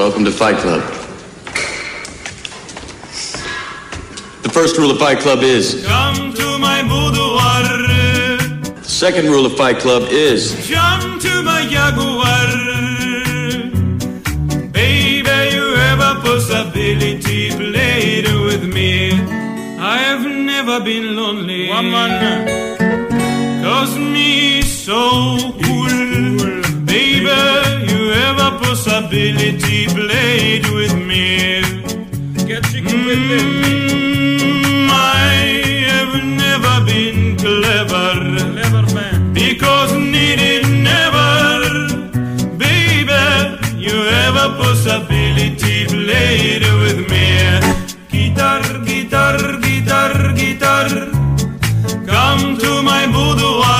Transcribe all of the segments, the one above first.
Welcome to Fight Club. The first rule of Fight Club is. Come to my boudoir. The second rule of Fight Club is. Jump to my jaguar. Baby, you have a possibility. Played with me. I have never been lonely. Woman. Cause me so cool. Baby, you have a possibility. Played with me. Get chicken with mm, me. I have never been clever. Clever man. Because needed never. Baby, you have a possibility. Played with me. Guitar, guitar, guitar, guitar. Come to my boudoir.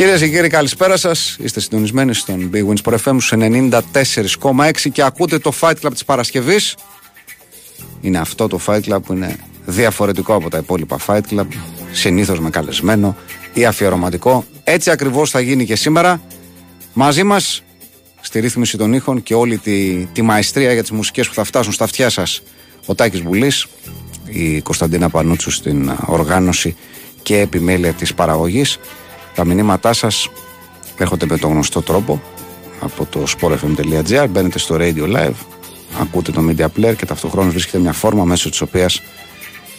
Κυρίες και κύριοι, καλησπέρα σας. Είστε συντονισμένοι στον Big Wins Pro FM στους 94,6 και ακούτε το Fight Club της Παρασκευής. Είναι αυτό το Fight Club που είναι διαφορετικό από τα υπόλοιπα Fight Club. Συνήθως με καλεσμένο ή αφιερωματικό. Έτσι ακριβώς θα γίνει και σήμερα. Μαζί μας στη ρύθμιση των ήχων και όλη τη, τη μαεστρία για τις μουσικές που θα φτάσουν στα αυτιά σας ο Τάκης Μπουλής, η Κωνσταντίνα Πανούτσου στην οργάνωση και επιμέλεια της παραγωγής. Τα μηνύματά σας έρχονται με τον γνωστό τρόπο από το sportfm.gr μπαίνετε στο Radio Live ακούτε το Media Player και ταυτοχρόνως βρίσκεται μια φόρμα μέσω της οποίας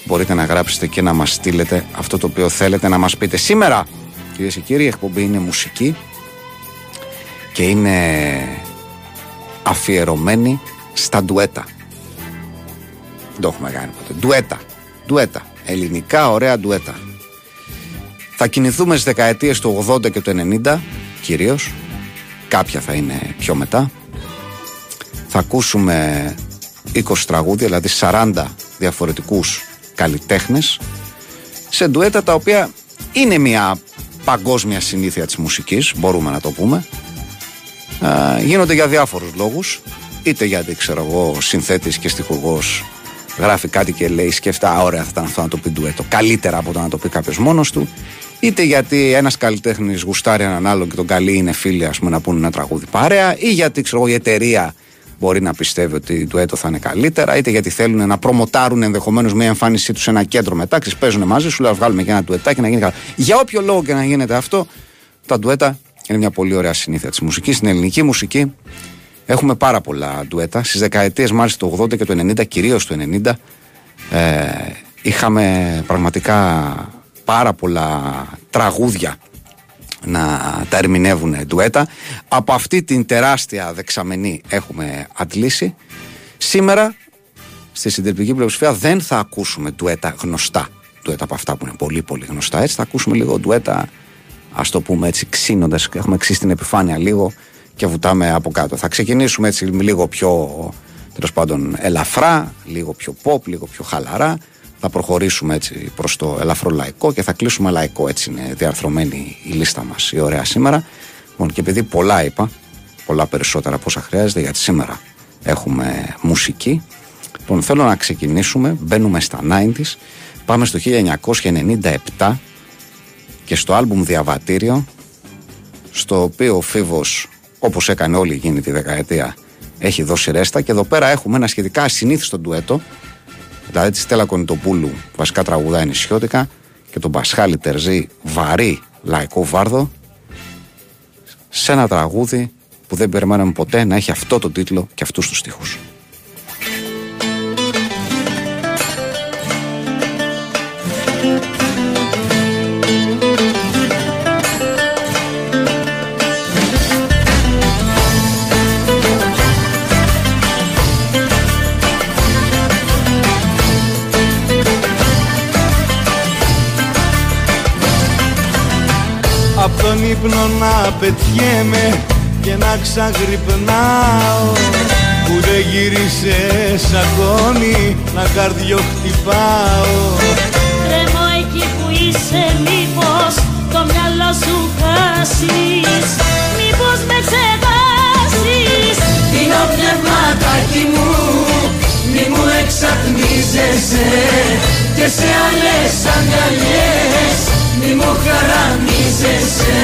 μπορείτε να γράψετε και να μας στείλετε αυτό το οποίο θέλετε να μας πείτε. Σήμερα κυρίες και κύριοι η εκπομπή είναι μουσική και είναι αφιερωμένη στα ντουέτα. Δεν το έχουμε κάνει ποτέ. Ντουέτα, ντουέτα. ελληνικά ωραία ντουέτα θα κινηθούμε στις δεκαετίες του 80 και του 90 κυρίως. Κάποια θα είναι πιο μετά. Θα ακούσουμε 20 τραγούδια, δηλαδή 40 διαφορετικούς καλλιτέχνες σε ντουέτα τα οποία είναι μια παγκόσμια συνήθεια της μουσικής, μπορούμε να το πούμε. Ε, γίνονται για διάφορους λόγους. Είτε γιατί ξέρω εγώ συνθέτης και στιχουργός γράφει κάτι και λέει σκεφτά «Α, ωραία θα ήταν αυτό να το πει ντουέτο καλύτερα από το να το πει κάποιος μόνος του είτε γιατί ένας καλλιτέχνης γουστάρει έναν άλλον και τον καλεί είναι φίλοι ας πούμε, να πούνε ένα τραγούδι παρέα, ή γιατί ξέρω, η εταιρεία μπορεί να πιστεύει ότι το έτο θα είναι καλύτερα, είτε γιατί θέλουν να προμοτάρουν ενδεχομένως μια εμφάνισή τους σε ένα κέντρο μετά. παίζουν μαζί σου, λέω βγάλουμε και ένα τουετάκι να γίνει καλά. Για όποιο λόγο και να γίνεται αυτό, τα ντουέτα είναι μια πολύ ωραία συνήθεια της μουσικής. Στην ελληνική μουσική έχουμε πάρα πολλά ντουέτα. Στις δεκαετίες μάλιστα του 80 και του 90, κυρίως του 90, ε, είχαμε πραγματικά πάρα πολλά τραγούδια να τα ερμηνεύουν ντουέτα. Από αυτή την τεράστια δεξαμενή έχουμε αντλήσει. Σήμερα στη συντριπτική πλειοψηφία δεν θα ακούσουμε ντουέτα γνωστά. Ντουέτα από αυτά που είναι πολύ πολύ γνωστά. Έτσι θα ακούσουμε λίγο ντουέτα, ας το πούμε έτσι, ξύνοντας. Έχουμε ξύσει την επιφάνεια λίγο και βουτάμε από κάτω. Θα ξεκινήσουμε έτσι λίγο πιο τέλος πάντων ελαφρά, λίγο πιο pop, λίγο πιο χαλαρά. Θα προχωρήσουμε έτσι προς το ελαφρό λαϊκό και θα κλείσουμε λαϊκό. Έτσι είναι διαρθρωμένη η λίστα μας η ωραία σήμερα. Λοιπόν, και επειδή πολλά είπα, πολλά περισσότερα από όσα χρειάζεται, γιατί σήμερα έχουμε μουσική. Λοιπόν, θέλω να ξεκινήσουμε. Μπαίνουμε στα 90s. Πάμε στο 1997 και στο άλμπουμ Διαβατήριο στο οποίο ο Φίβος όπως έκανε όλη εκείνη τη δεκαετία έχει δώσει ρέστα και εδώ πέρα έχουμε ένα σχετικά ασυνήθιστο ντουέτο δηλαδή τη Στέλλα Κονιτοπούλου βασικά τραγουδά νησιώτικα και τον Πασχάλη Τερζή βαρύ λαϊκό βάρδο σε ένα τραγούδι που δεν περιμέναμε ποτέ να έχει αυτό το τίτλο και αυτούς τους στίχους. Απ' τον ύπνο να πετιέμαι και να ξαγρυπνάω. Που δεν γύρισες ακόμη να καρδιοχτυπάω. Τρέμω εκεί που είσαι μήπως το μυαλό σου χάσεις. Μήπως με ξεχάσεις Είναι ο πνευματάκι μου μη μου εξατμίζεσαι και σε άλλες αγκαλιές μη μου χαραμίζεσαι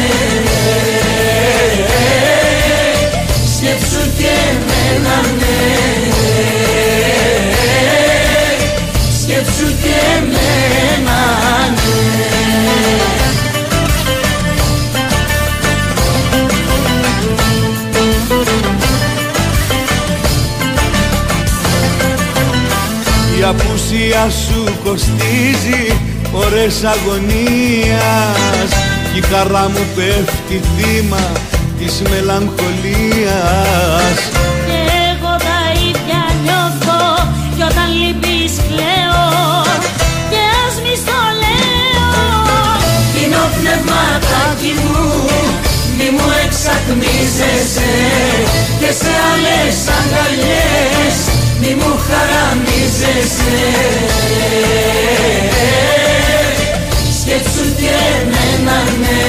Σκέψου και εμένα ναι. Σκέψου και εμένα ναι. Η απουσία σου κοστίζει ώρες αγωνίας. Κι η χαρά μου πέφτει θύμα της μελαγχολίας. Και εγώ τα ίδια νιώθω κι όταν λείπεις κλαίω. Και ας μη στο λέω. Είναι ο πνευματάκι μου μη μου εξατμίζεσαι. Και σε άλλες αγκαλιές μη μου χαραμίζεσαι Σκέψου και εμένα ναι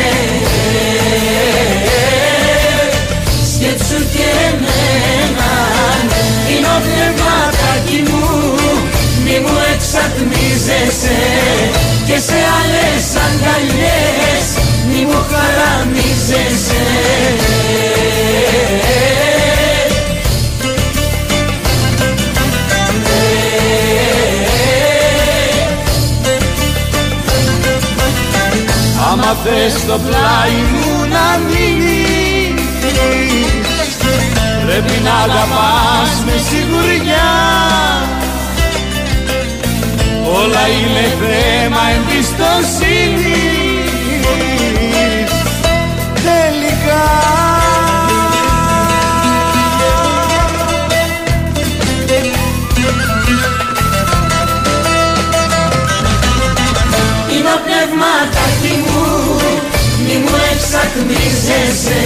Σκέψου και εμένα ναι Είναι. Ο πνευματάκι μου μη μου εξατμίζεσαι. Και σε άλλες αγκαλιές μη μου χαραμίζεσαι Άμα θες στο πλάι μου να μείνεις. Πρέπει να αγαπάς με σιγουριά. Όλα είναι θέμα εμπιστοσύνης μου εξατμίζεσαι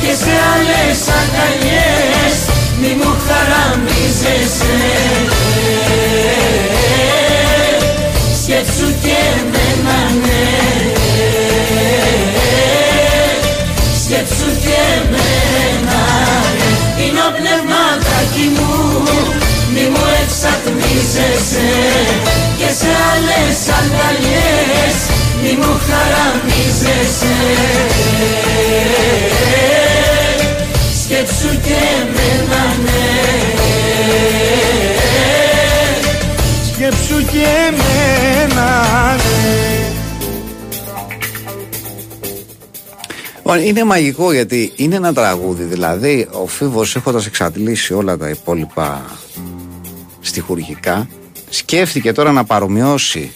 Και σε άλλες αγκαλιές Μη μου χαραμίζεσαι. Σκέψου και εμένα ναι. Σκέψου και εμένα ναι. Είναι ο πνευματάκι μου μη μου εξατμίζεσαι και σε άλλες αγκαλιές μη μου χαραμίζεσαι Σκέψου και εμένα ναι Σκέψου και εμένα ναι Λοιπόν, είναι μαγικό γιατί είναι ένα τραγούδι. Δηλαδή, ο Φίβος έχοντας εξαντλήσει όλα τα υπόλοιπα στοιχουργικά, σκέφτηκε τώρα να παρομοιώσει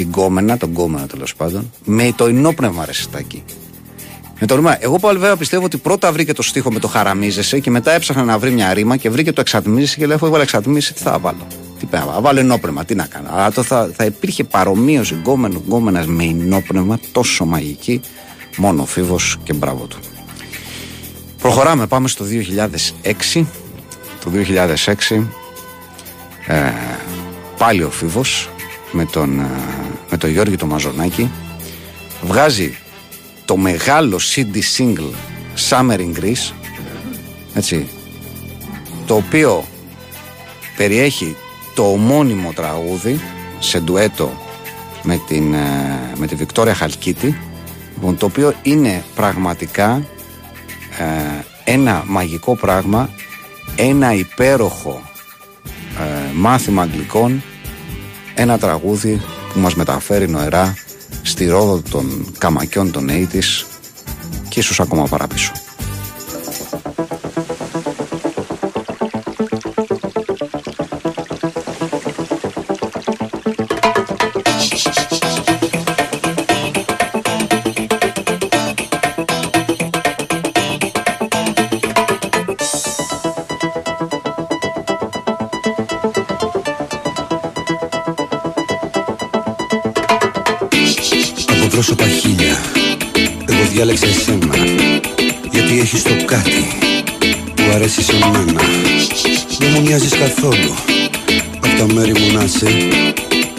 την κόμενα, τον κόμενο τέλος πάντων, με το ενόπνευμα ρεσιστάκι. Με το ρήμα, εγώ πάλι βέβαια πιστεύω ότι πρώτα βρήκε το στίχο με το χαραμίζεσαι και μετά έψαχνα να βρει μια ρήμα και βρήκε το εξατμίζεσαι και λέει: Αφού έβαλε εξατμίζεσαι, τι θα βάλω; Τι πέρα, θα βάλω; Ενόπνευμα, τι να κάνω; Αλλά το θα, θα υπήρχε παρομοίωση γκόμενο γκόμενας με ενόπνευμα τόσο μαγική, μόνο φίβος και μπράβο του. Προχωράμε, πάμε στο 2006. Το 2006 ε, πάλι ο Φίβος με τον, ε, με τον Γιώργη το Μαζονάκη βγάζει το μεγάλο CD single Summer in Greece έτσι, το οποίο περιέχει το ομώνυμο τραγούδι σε ντουέτο με, την, ε, με τη Βικτόρια Χαλκίτη λοιπόν, το οποίο είναι πραγματικά ε, ένα μαγικό πράγμα ένα υπέροχο ε, μάθημα αγγλικών ένα τραγούδι που μας μεταφέρει νοερά στη ρόδο των καμακιών των 80's και ίσως ακόμα παραπίσω. Εγώ διάλεξα εσένα Γιατί έχεις το κάτι Που αρέσει σε μένα. Δεν μου μοιάζεις καθόλου. Απ' τα μέρη μου να σε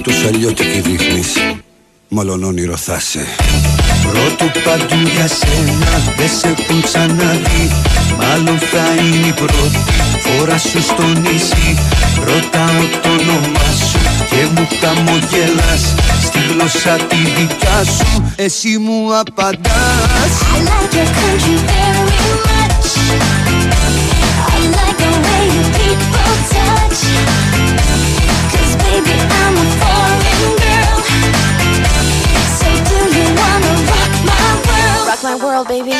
Τους αλλιώτικη δείχνεις. Μάλλον όνειρο θα σε Πρώτο παντού για σένα Δεν σε έχουν ξαναδεί. Μάλλον θα είναι η πρώτη φορά σου στο νησί. Ρωτάω το όνομά σου και μου χαμογελάς Στη γλώσσα τη δικιά σου εσύ μου απαντάς I like your country very much. I like the way you people touch. Cause baby, I'm a foreign girl. So do you wanna rock my world? Rock my world, baby.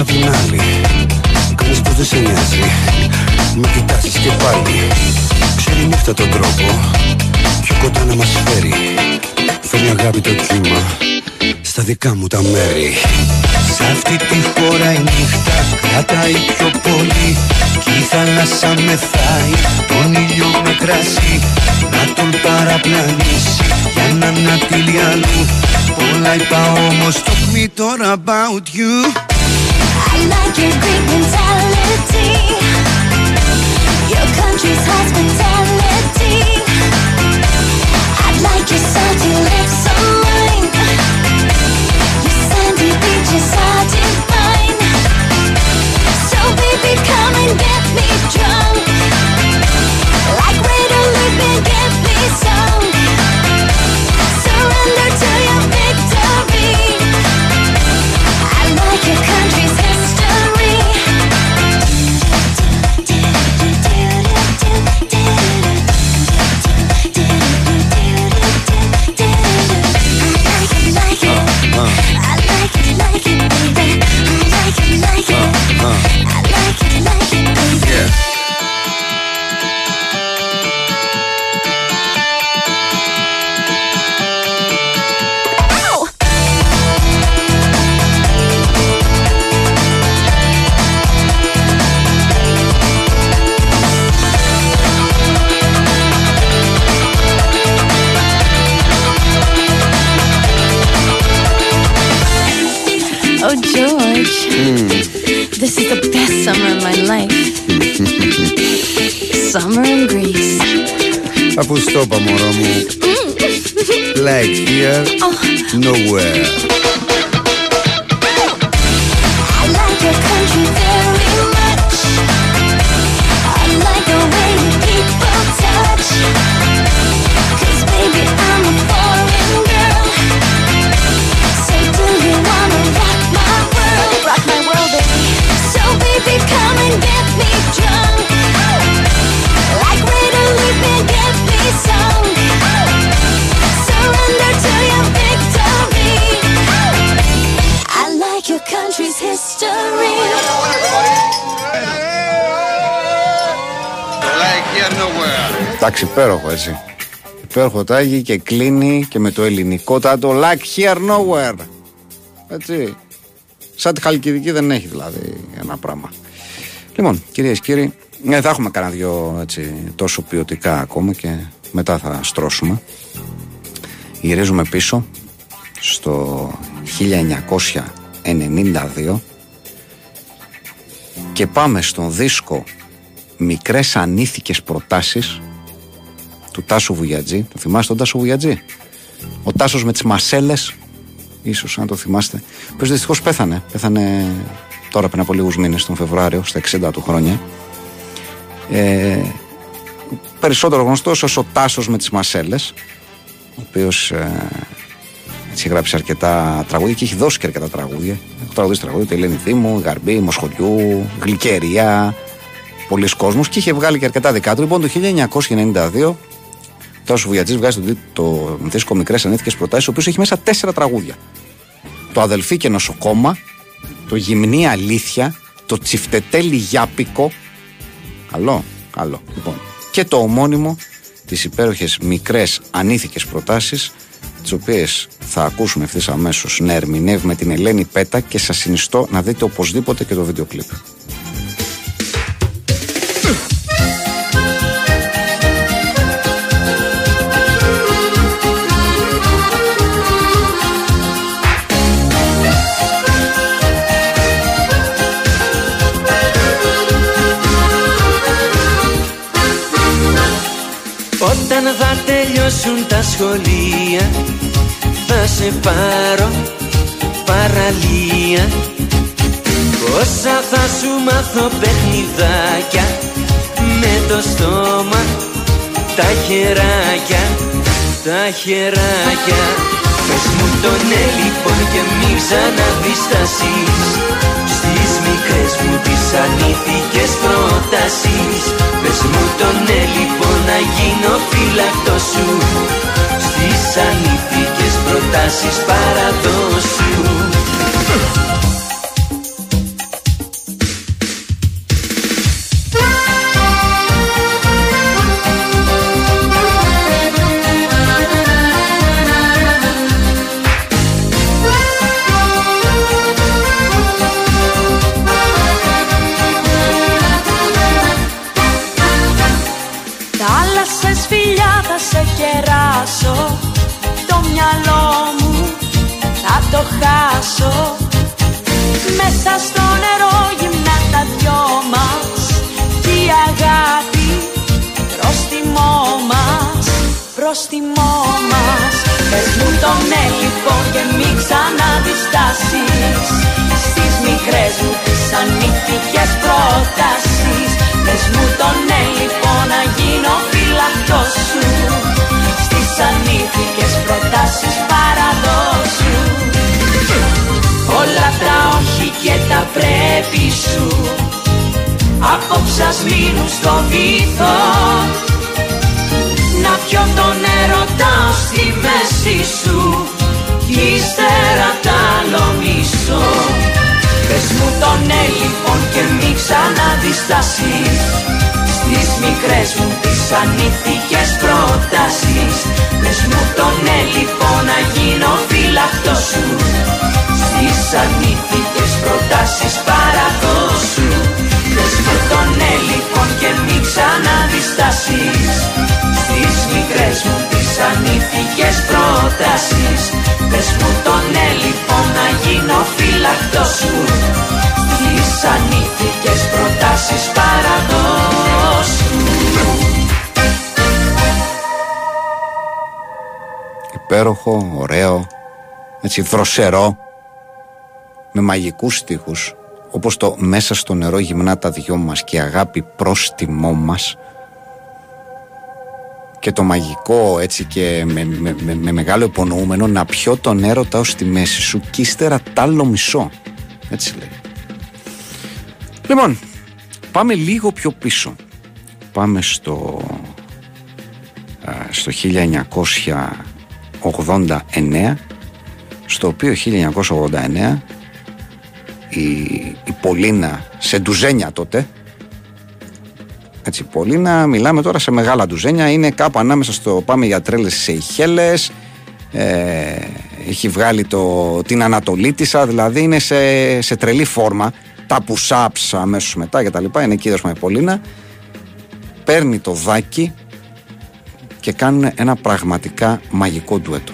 Απ' την άλλη Κάνεις πως δεν σε νοιάζει. Με κοιτάζεις και πάλι. Ξέρει η νύχτα τον τρόπο. Πιο κοντά να μας φέρει. Φέρνει αγάπη το κύμα Στα δικά μου τα μέρη. Σε αυτή τη χώρα η νύχτα Κρατάει πιο πολύ. Κι η θάλασσα μεθάει Τον ήλιο με κρασί Να τον παραπλανήσει Για να ανατείλει αλλού. Όλα είπα όμως Talk me τώρα about you. I like your Greek mentality. Your country's hospitality. Like here oh. Nowhere Εντάξει, υπέροχο έτσι. Υπέροχο τάγι και κλείνει και με το ελληνικό τάτο like here nowhere. Έτσι. Σαν τη Χαλκιδική δεν έχει δηλαδή ένα πράγμα. Λοιπόν, κυρίες και κύριοι, ε, θα έχουμε κανένα δυο έτσι, τόσο ποιοτικά ακόμα και μετά θα στρώσουμε. Γυρίζουμε πίσω στο 1992 και πάμε στον δίσκο Μικρές Ανήθικες Προτάσεις του Τάσου Βουγιατζή. Το θυμάστε τον Τάσο Βουγιατζή. Ο Τάσος με τις μασέλες, ίσως αν το θυμάστε. Ο οποίος δυστυχώς πέθανε. Πέθανε τώρα πριν από λίγους μήνες, τον Φεβρουάριο, στα 60 του χρόνια. Ε, περισσότερο γνωστός ως ο Τάσος με τις μασέλες, ο οποίος ε, έτσι γράψει αρκετά τραγούδια και έχει δώσει και αρκετά τραγούδια. Έχω τραγουδίσει τραγούδια, το Ελένη Θήμου, Γαρμπή, Μοσχολιού, Γλυκερία, πολλοί κόσμος και είχε βγάλει και αρκετά δικά του. Λοιπόν, το 1992 Τώρα ο Βουγιατζή βγάζει το, το δίσκο Μικρές Ανήθικε Προτάσεις, ο οποίος έχει μέσα τέσσερα τραγούδια. Το Αδελφή και Νοσοκόμα, το Γυμνή Αλήθεια, το Τσιφτετέλι Γιάπικο. Καλό, καλό. Λοιπόν, και το ομώνυμο, τι υπέροχες μικρές ανήθικες προτάσεις, τις οποίες θα ακούσουμε ευθύς αμέσως να ερμηνεύει με την Ελένη Πέτα και σας συνιστώ να δείτε οπωσδήποτε και το βίντεο κλιπ. Σχολεία Θα σε πάρω παραλία. Πόσα θα σου μάθω παιχνιδάκια Με το στόμα. Τα χεράκια Τα χεράκια. Πες μου τον ναι λοιπόν και μη ξαναδιστάσεις Στις μικρές μου τις ανήθικες προτάσεις. Πες μου τον ναι λοιπόν να γίνω φύλακτος σου. Στις ανήθικες προτάσεις παραδόσου Πρόστιμό μας. Πες μου το ναι λοιπόν και μην ξαναδιστάσεις. Στις μικρές μου τις ανήθικες προτάσεις. Πες μου το ναι λοιπόν να γίνω φυλακτός σου. Στις ανήθικες προτάσεις παραδόσου. Όλα τα όχι και τα πρέπει σου. Απόψε ας μείνουν στο βυθό Να πιω τον έρωτα στη μέση σου. Κι ύστερα τ' άλλο μισό. Πες μου το ναι λοιπόν και μη ξαναδιστάσεις. Στις μικρές μου τις ανήθικες προτάσεις. Πες μου το ναι λοιπόν να γίνω φύλακτος σου. Στις ανήθικες προτάσεις παραδόσου. Πες μου το ναι λοιπόν και μη ξαναδιστάσεις Στις μικρές μου τις ανήθικες προτάσεις Πες μου το ναι λοιπόν να γίνω φύλακτος σου. Στις ανήθικες προτάσεις παραδόσου Υπέροχο, ωραίο, έτσι δροσερό, με μαγικούς στίχους, όπως το «Μέσα στο νερό γυμνά τα δυο μας και η αγάπη πρόστιμό μας» και το μαγικό έτσι και με, με, με, με μεγάλο υπονοούμενο να πιω τον έρωτα ως τη μέση σου και ύστερα τ' άλλο μισό. Έτσι λέει. Λοιπόν, πάμε λίγο πιο πίσω. Πάμε στο, α, στο 1989 στο οποίο 1989 η, η Πολίνα σε ντουζένια τότε Έτσι, πολύ να μιλάμε τώρα σε μεγάλα ντουζένια. Είναι κάπου ανάμεσα στο πάμε για τρέλες σε Ιχέλες. Ε, έχει βγάλει το, την Ανατολίτισσα, δηλαδή είναι σε, σε τρελή φόρμα. Τα push-ups αμέσως μετά και τα λοιπά. Είναι εκεί με Πολίνα. Παίρνει το δάκι και κάνουν ένα πραγματικά μαγικό ντουέτο.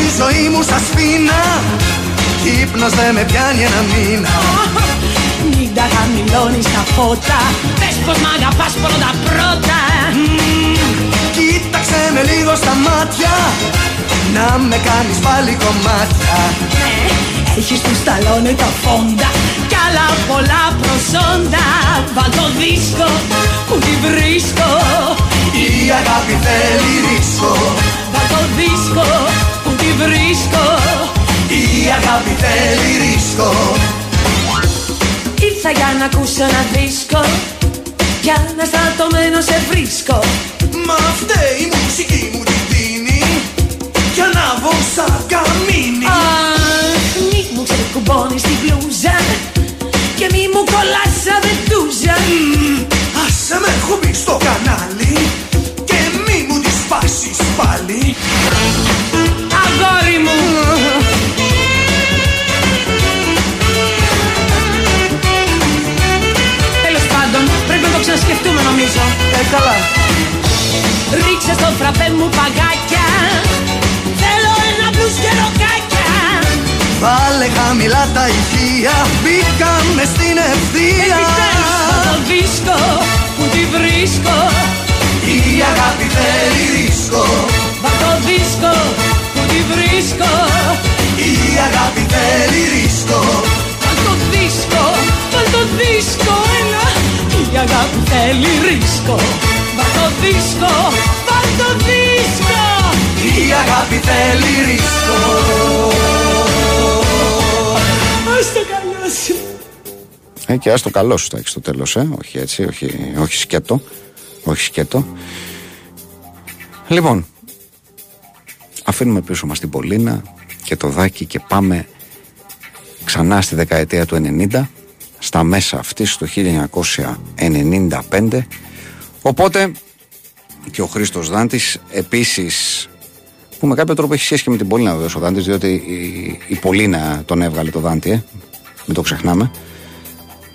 Στη ζωή μου σαν σφίνα Κι ύπνος δεν με πιάνει ένα μήνα. Μην τα χαμηλώνεις τα φώτα. Πες πως μ' αγαπάς πρώτα. Πρώτα Κοίταξε με λίγο στα μάτια. Να με κάνεις πάλι κομμάτια. Ε, Έχεις τους σταλόνε τα φόντα. Κι άλλα πολλά προσόντα. Βάλ το δίσκο που τη βρίσκω. Η αγάπη θέλει ρίσκο. Βάλ το δίσκο που τη βρίσκω Η αγάπη θέλει ρίσκο. Ήρθα για να ακούσω ένα δίσκο Για να στατωμένο σε βρίσκω. Μα φταίει η μουσική μου τη δίνει Για να βγω σαν καμίνι. Αχ, μη μου ξεκουμπώνεις την μπλούζα Και μη μου κολλάς σαν βεντούζα Άσε με έχω μπει στο κανάλι καλά. Ρίξε στο φραπέ μου παγκάκια Θέλω ένα μπλουζ και ροκάκια. Βάλε χαμηλά τα ηχεία Μπήκαμε στην ευθεία. Επιτέλους θα το δίσκο που τη βρίσκω. Η αγάπη θέλει ρίσκο. Βα το δίσκο που τη βρίσκω. Η αγάπη θέλει ρίσκο. Βα το δίσκο, βα το δίσκο, έλα Η αγάπη θέλει ρίσκο Βα το δίσκο, βα το δίσκο Η αγάπη θέλει ρίσκο Ας το καλός σου Ε, και άστο καλός σου θα έχεις στο τέλος, ε. Όχι έτσι, όχι, όχι σκέτο. Όχι σκέτο. Λοιπόν, αφήνουμε πίσω μας την Πολίνα και το δάκι και πάμε ξανά στη δεκαετία του 90 στα μέσα αυτής το 1995 οπότε και ο Χρήστος Δάντης επίσης που με κάποιο τρόπο έχει σχέση και με την Πολίνα βέβαια ο Δάντης διότι η, η Πολίνα τον έβγαλε το Δάντη ε. μην το ξεχνάμε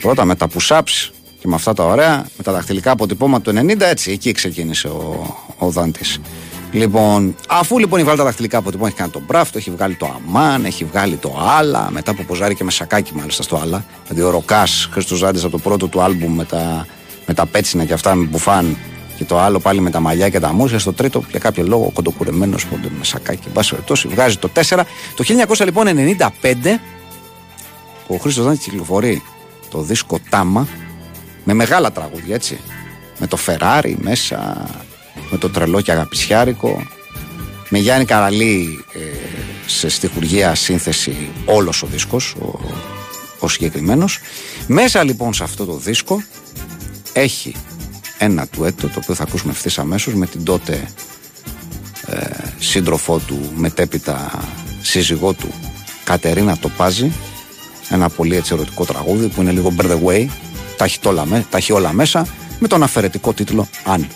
Πρώτα με τα push-ups και με αυτά τα ωραία, με τα δαχτυλικά αποτυπώματα του 90, έτσι, εκεί ξεκίνησε ο, ο Δάντης. Λοιπόν, αφού λοιπόν έχει βγάλει τα δαχτυλικά αποτυπώματα, έχει κάνει τον Μπράφτο, έχει βγάλει το Αμάν, έχει βγάλει το Άλλα, μετά που ποζάρει και με σακάκι μάλιστα στο Άλλα. Δηλαδή ο Ροκάς, Χρήστο Δάντη από το πρώτο του άλμπουμ με τα, με τα πέτσινα και αυτά με μπουφάν και το άλλο πάλι με τα μαλλιά και τα μουσια. Στο τρίτο, για κάποιο λόγο, κοντοκουρεμένος με σακάκι. Εν πάση περιπτώσει, βγάζει το 4. Το 1995 ο Χρήστο Δάντη κυκλοφορεί το δίσκο Τάμα με μεγάλα τραγούδια έτσι. Με το Φεράρι μέσα, με το τρελό και αγαπησιάρικο, με Γιάννη Καραλή ε, σε στιχουργία σύνθεση όλος ο δίσκος, ο, ο συγκεκριμένος. Μέσα λοιπόν σε αυτό το δίσκο έχει ένα τουέτο το οποίο θα ακούσουμε ευθύς αμέσως με την τότε ε, σύντροφό του μετέπειτα σύζυγό του Κατερίνα Τοπάζη. Ένα πολύ έτσι ερωτικό τραγούδι που είναι λίγο Bird Away τα έχει, όλα, τα έχει όλα μέσα με τον αφαιρετικό τίτλο Αν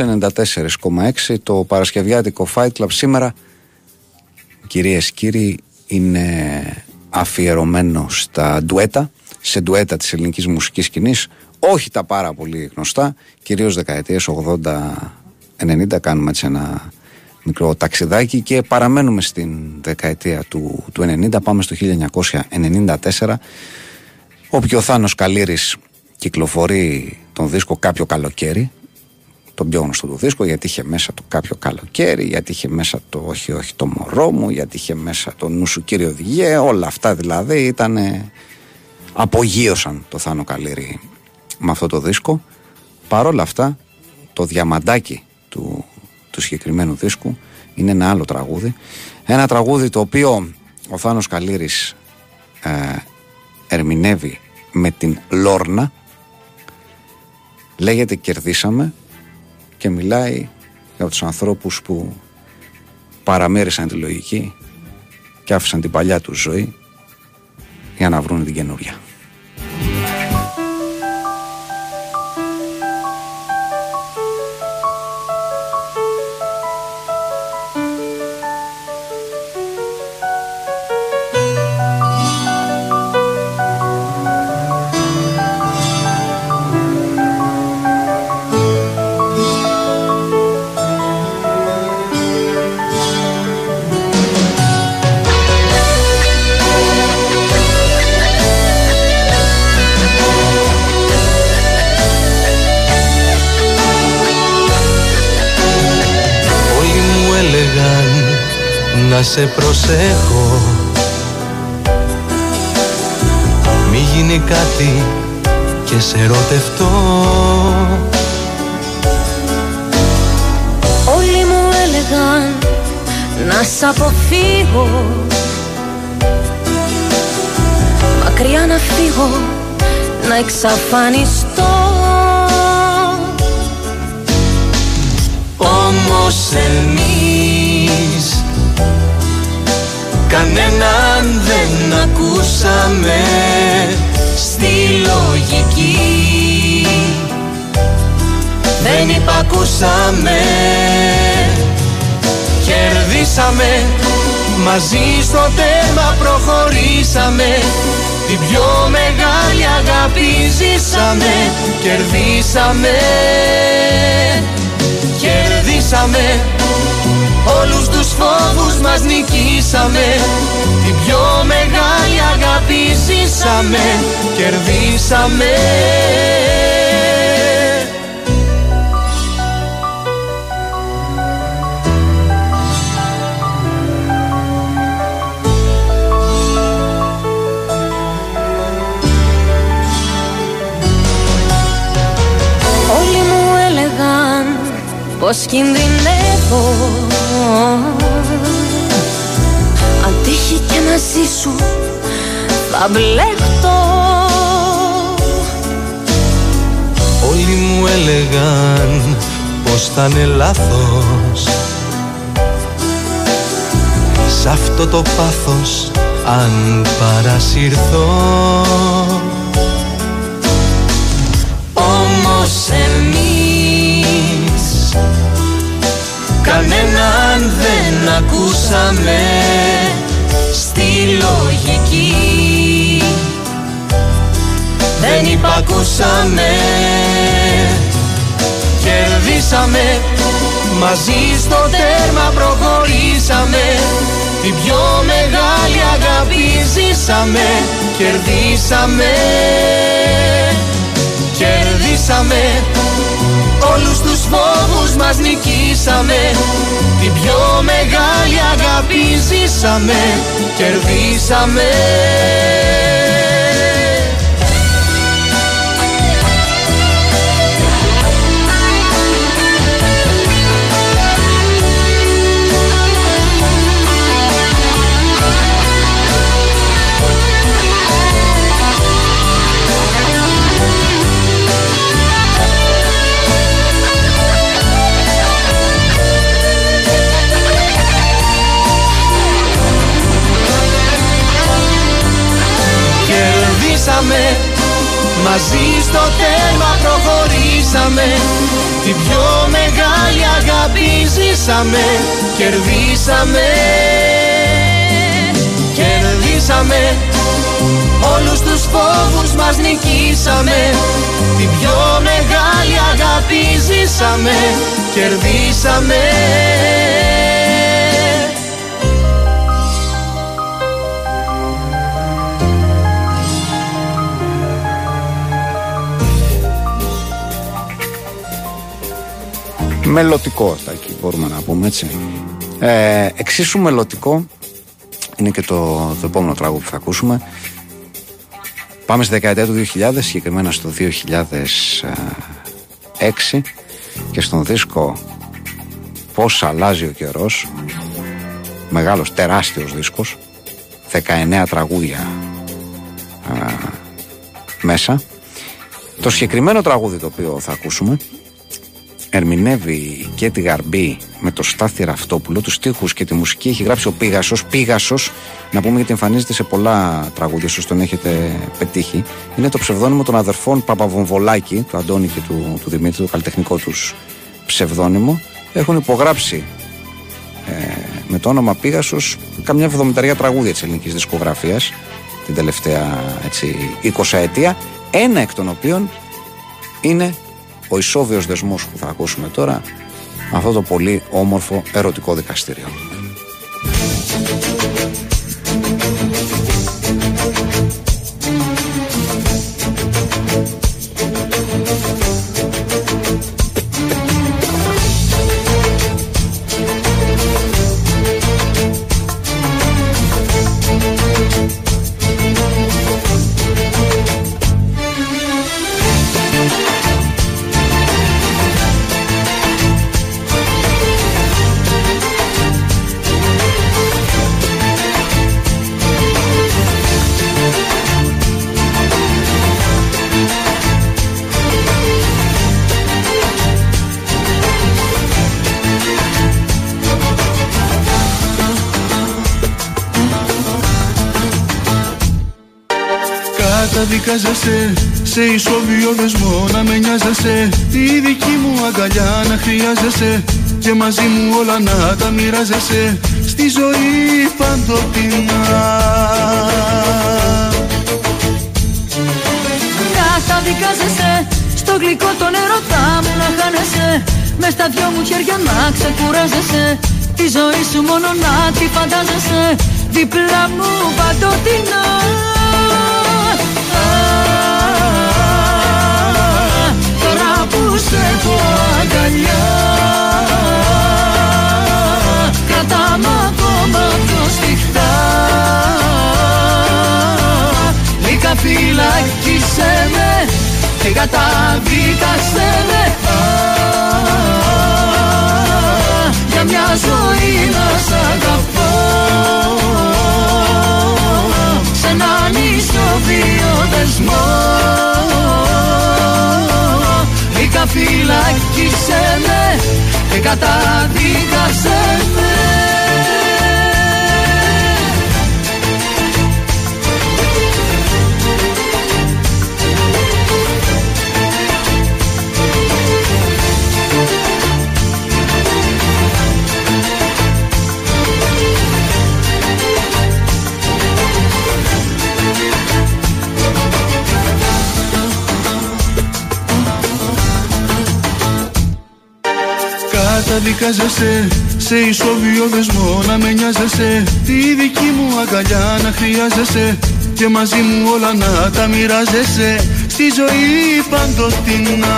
94,6 το Παρασκευιάτικο Fight Club σήμερα κυρίες κύριοι είναι αφιερωμένο στα ντουέτα σε ντουέτα της ελληνικής μουσικής σκηνής όχι τα πάρα πολύ γνωστά κυρίως δεκαετίες 80-90 κάνουμε έτσι ένα μικρό ταξιδάκι και παραμένουμε στην δεκαετία του, του 90 πάμε στο 1994 όπου ο Θάνος Καλύρης κυκλοφορεί τον δίσκο κάποιο καλοκαίρι τον πιο γνωστό του δίσκο γιατί είχε μέσα το κάποιο καλοκαίρι, γιατί είχε μέσα το όχι όχι το μωρό μου, γιατί είχε μέσα το νου σου κύριο Διγέ, όλα αυτά δηλαδή ήταν απογείωσαν το Θάνο Καλύρη με αυτό το δίσκο. Παρόλα αυτά το διαμαντάκι του, του συγκεκριμένου δίσκου είναι ένα άλλο τραγούδι. Ένα τραγούδι το οποίο ο Θάνος Καλύρης ε, ερμηνεύει με την Λόρνα λέγεται κερδίσαμε και μιλάει για τους ανθρώπους που παραμέρισαν τη λογική και άφησαν την παλιά τους ζωή για να βρουν την καινούρια. Σε προσέχω. Μη γίνει κάτι και σε ερωτευτώ. Όλοι μου έλεγαν να σ' αποφύγω. Μακριά να φύγω, να εξαφανιστώ. Όμως εμείς Κανέναν δεν ακούσαμε Στη λογική. Δεν υπακούσαμε. Κερδίσαμε. Μαζί στο τέρμα προχωρήσαμε. Την πιο μεγάλη αγάπη ζήσαμε. Κερδίσαμε. Κερδίσαμε. Όλους τους φόβους μας νικήσαμε. Την πιο μεγάλη αγάπη ζήσαμε. Κερδίσαμε. Όλοι μου έλεγαν πως κινδυνεύω μαζί σου θα μπλέκτω. Όλοι μου έλεγαν πως θα είναι λάθος. Σ' αυτό το πάθος αν παρασυρθώ. Όμως εμείς Κανέναν δεν ακούσαμε. Στη λογική. Δεν υπακούσαμε Κερδίσαμε Μαζί στο τέρμα προχωρήσαμε. Την πιο μεγάλη αγάπη ζήσαμε Κερδίσαμε Κερδίσαμε. Όλους τους φόβους μας νικήσαμε. Την πιο μεγάλη αγάπη ζήσαμε. Κερδίσαμε Κερδίσαμε Μαζί στο τέρμα προχωρήσαμε. Την πιο μεγάλη αγάπη ζήσαμε. Κερδίσαμε. Κερδίσαμε. Όλους τους φόβους μας νικήσαμε. Την πιο μεγάλη αγάπη ζήσαμε. Κερδίσαμε Μελωτικό Τάκη μπορούμε να πούμε έτσι. Ε, Εξίσου μελωτικό Είναι και το, το επόμενο τραγούδι που θα ακούσουμε. Πάμε στη δεκαετία του 2000 Συγκεκριμένα στο 2006 Και στον δίσκο Πώς αλλάζει ο καιρός Μεγάλος τεράστιος δίσκος 19 τραγούδια α, Μέσα. Το συγκεκριμένο τραγούδι το οποίο θα ακούσουμε ερμηνεύει και τη Γαρμπή με το Στάθη Ραυτόπουλο, τους στίχους και τη μουσική έχει γράψει ο Πίγασος. Πίγασος, να πούμε γιατί εμφανίζεται σε πολλά τραγούδια, όσο τον έχετε πετύχει. Είναι το ψευδόνυμο των αδερφών Παπαβομβολάκη, του Αντώνη και του, του Δημήτρη, το καλλιτεχνικό τους ψευδόνυμο. Έχουν υπογράψει ε, με το όνομα Πίγασος καμιά εβδομηταριά τραγούδια της ελληνικής δισκογραφίας την τελευταία έτσι, 20 ετία. Ένα εκ των οποίων είναι ο ισόβιος δεσμός που θα ακούσουμε τώρα αυτό το πολύ όμορφο ερωτικό δικαστήριο. Καταδικάζεσαι σε ισόβιο δεσμό να με νοιάζεσαι. Η δική μου αγκαλιά να χρειάζεσαι Και μαζί μου όλα να τα μοιράζεσαι. Στη ζωή παντοτινά Καταδικάζεσαι στο γλυκό τον ερωτά μου να χάνεσαι. Μες στα δυο μου χέρια να ξεκουράζεσαι. Τη ζωή σου μόνο να τη φαντάζεσαι. Δίπλα μου παντοτινά Τώρα που σε έχω αγκαλιά. Κρατά μ' ακόμα πιο σφιχτά. Λίγα φυλάκισέ με και καταδίκασέ με. Α, Για μια ζωή να σ' αγαπώ. Σ' έναν ισοβίο δεσμό Λίγα φυλάκισέ με και καταδίκασέ με Καταδικάζεσαι σε ισόβιο δεσμό να με νοιάζεσαι. Τη δική μου αγκαλιά να χρειάζεσαι. Και μαζί μου όλα να τα μοιράζεσαι. Στη ζωή παντοτινά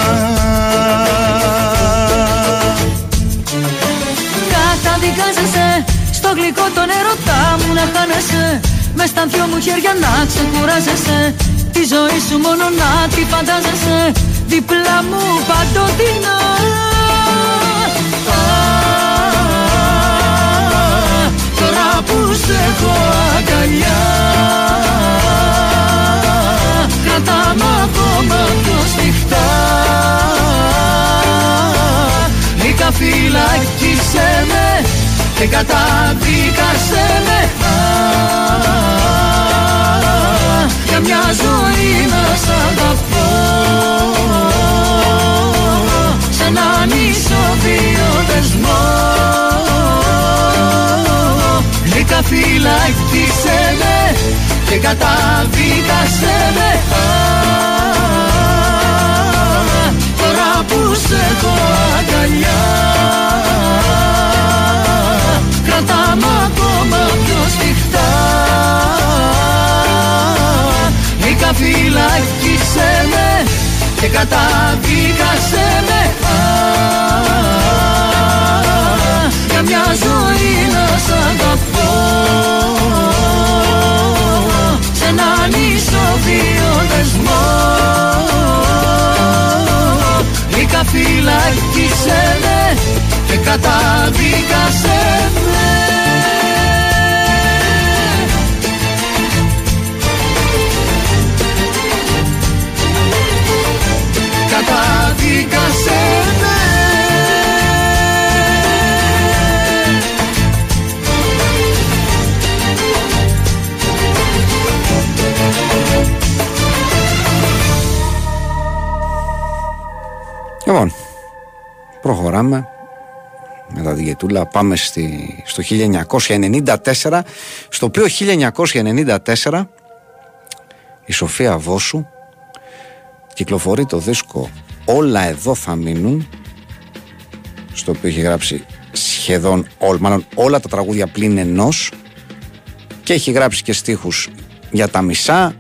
Καταδικάζεσαι στο γλυκό τον ερωτά μου να χάνεσαι. Μες στα δυο μου χέρια να ξεκουράζεσαι. Τη ζωή σου μόνο να τη φαντάζεσαι. Δίπλα μου παντοτινά που σε έχω αγκαλιά. Κρατά μ' ακόμα πιο σφιχτά Λίγα φυλάκισέ με και καταδίκασέ με. Α, Για μια ζωή να σ' αγαπώ. Σ' έναν ισοβίο δεσμό Λίγα φυλάκισέ με και καταδίκασέ με Α, Τώρα που σε έχω αγκαλιά Κρατά μ' ακόμα πιο σφιχτά Λίγα φυλάκισέ με και καταδίκασέ με Α, Για μια ζωή να σ' αγαπώ. Σ' έναν ισοβίο δεσμό. Λίγα φυλάκισέ με και καταδίκασέ με προχωράμε με τα διετούλα. Πάμε στη, στο 1994, στο οποίο 1994 η Σοφία Βόσου κυκλοφορεί το δίσκο «Όλα εδώ θα μείνουν» στο οποίο έχει γράψει σχεδόν όλα, μάλλον όλα τα τραγούδια πλην ενός και έχει γράψει και στίχους για τα μισά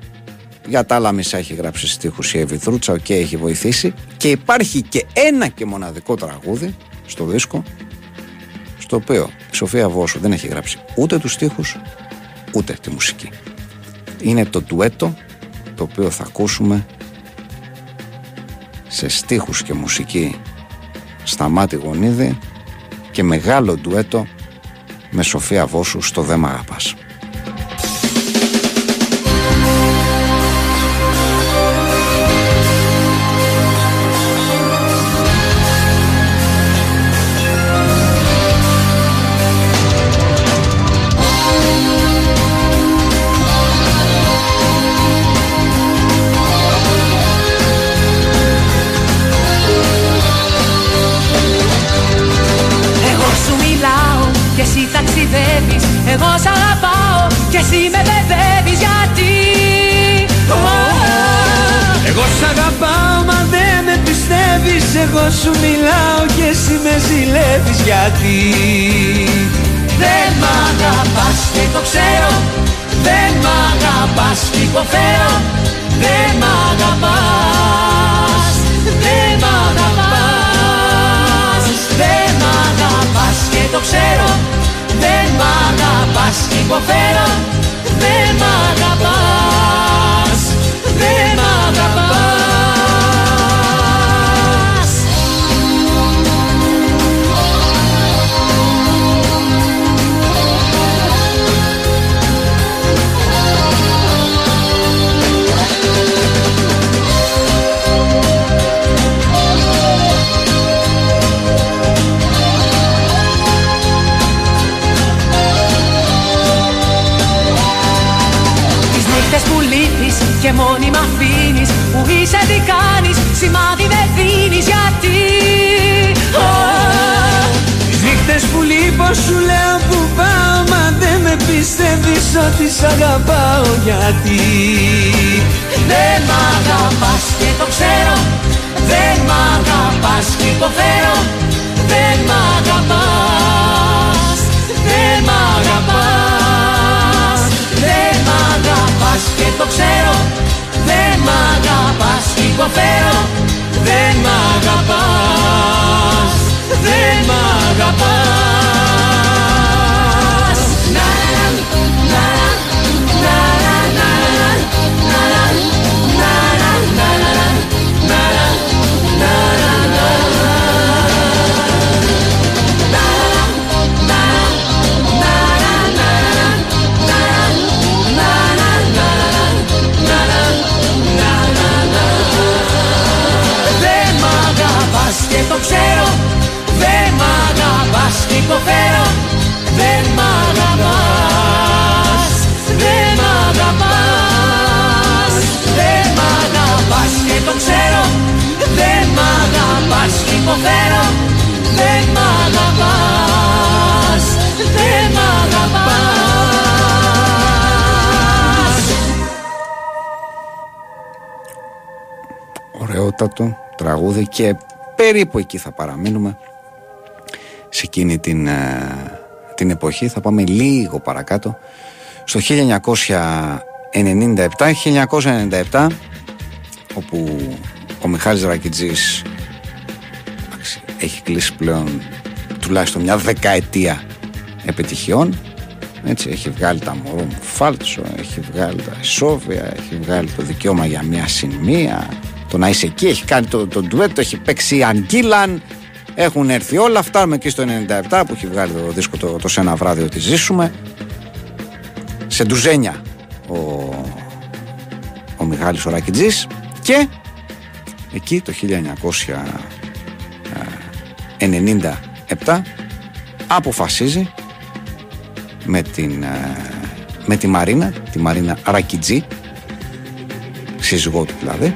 για τα άλλα μισά έχει γράψει στίχους η Εύη Δρούτσα και έχει βοηθήσει και υπάρχει και ένα και μοναδικό τραγούδι στο δίσκο στο οποίο η Σοφία Βόσου δεν έχει γράψει ούτε τους στίχους ούτε τη μουσική είναι το ντουέτο το οποίο θα ακούσουμε σε στίχους και μουσική Σταμάτη Γονίδη και μεγάλο ντουέτο με Σοφία Βόσου στο «Δεν μ' αγαπάς». Σου μιλάω και εσύ με ζηλεύεις γιατί Δεν μ' αγαπάς και το ξέρω. Δεν μ' αγαπάς και υποφέρω. Δεν μ' αγαπάς. Δεν μ' αγαπάς. Δεν μ' αγαπάς και το ξέρω. Δεν μ' αγαπάς και υποφέρω. Δεν μ' αγαπάς. Δεν μ' Τις νύχτες που λείπεις και μόνη μ' αφήνεις Που είσαι τι κάνεις, σημάδι δεν δίνεις γιατί; Ω, Τις νύχτες που λείπω σου λέω που πάω Μα δεν με πιστεύεις ότι σ' αγαπάω γιατί; Δεν μ' αγαπάς και το ξέρω Δεν μ' αγαπάς και υποφέρω Δεν μ' αγαπάς Δεν μ' αγαπάς. Δεν μ' αγαπάς και το ξέρω Δεν μ' αγαπάς και υποφέρω. Δεν μ' αγαπάς Δεν μ' αγαπάς υποφέρω. Δεν μ' αγαπάς Δεν μ' αγαπάς Δεν μ' αγαπάς και το ξέρω. Δεν μ' αγαπάς και υποφέρω. Δεν μ' αγαπάς Δεν μ' αγαπάς. Ωραιότατο τραγούδι και περίπου εκεί θα παραμείνουμε. σε εκείνη την, ε, την εποχή. Θα πάμε λίγο παρακάτω. Στο 1997 1997 όπου ο Μιχάλης Ρακιτζής εντάξει, έχει κλείσει πλέον τουλάχιστον μια δεκαετία επιτυχιών. Έτσι, έχει βγάλει τα μωρό μου φάλτσο, έχει βγάλει τα ισόβια, έχει βγάλει το δικαίωμα για μια σημεία, το να είσαι εκεί, έχει κάνει το, το ντουέτο, έχει παίξει η Αγγίλαν, έχουν έρθει όλα, φτάνουμε εκεί στο 97 που έχει βγάλει το δίσκο το, το σε ένα βράδυ ότι ζήσουμε. Σε ντουζένια ο, ο Μιχάλης Ορακιτζής και εκεί το 1997 αποφασίζει με, την, ε, με τη Μαρίνα, τη Μαρίνα Ρακιτζή, σύζυγό του δηλαδή,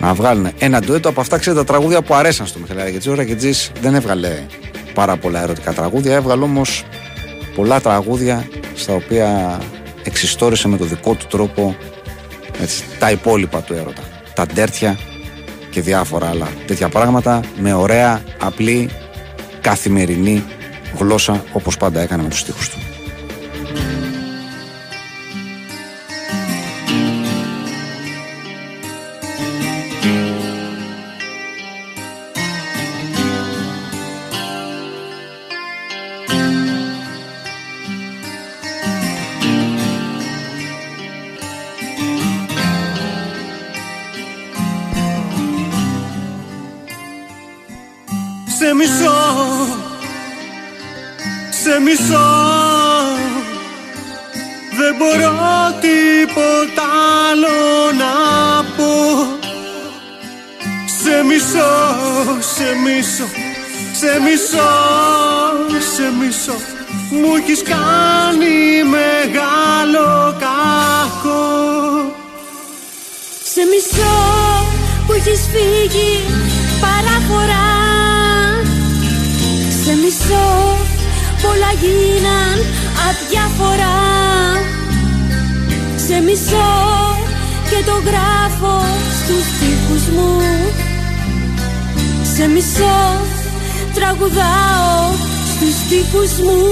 να βγάλουν ένα ντουέτο από αυτά, ξέρετε, τα τραγούδια που αρέσαν στο Μιχαήλ Ρακιτζή. Ο Ρακιτζής δεν έβγαλε πάρα πολλά ερωτικά τραγούδια, έβγαλε όμως πολλά τραγούδια στα οποία εξιστόρισε με το δικό του τρόπο έτσι, τα υπόλοιπα του έρωτα. Τα ντέρτια και διάφορα άλλα τέτοια πράγματα με ωραία, απλή, καθημερινή γλώσσα όπως πάντα έκανε με τους στίχους του. smooth.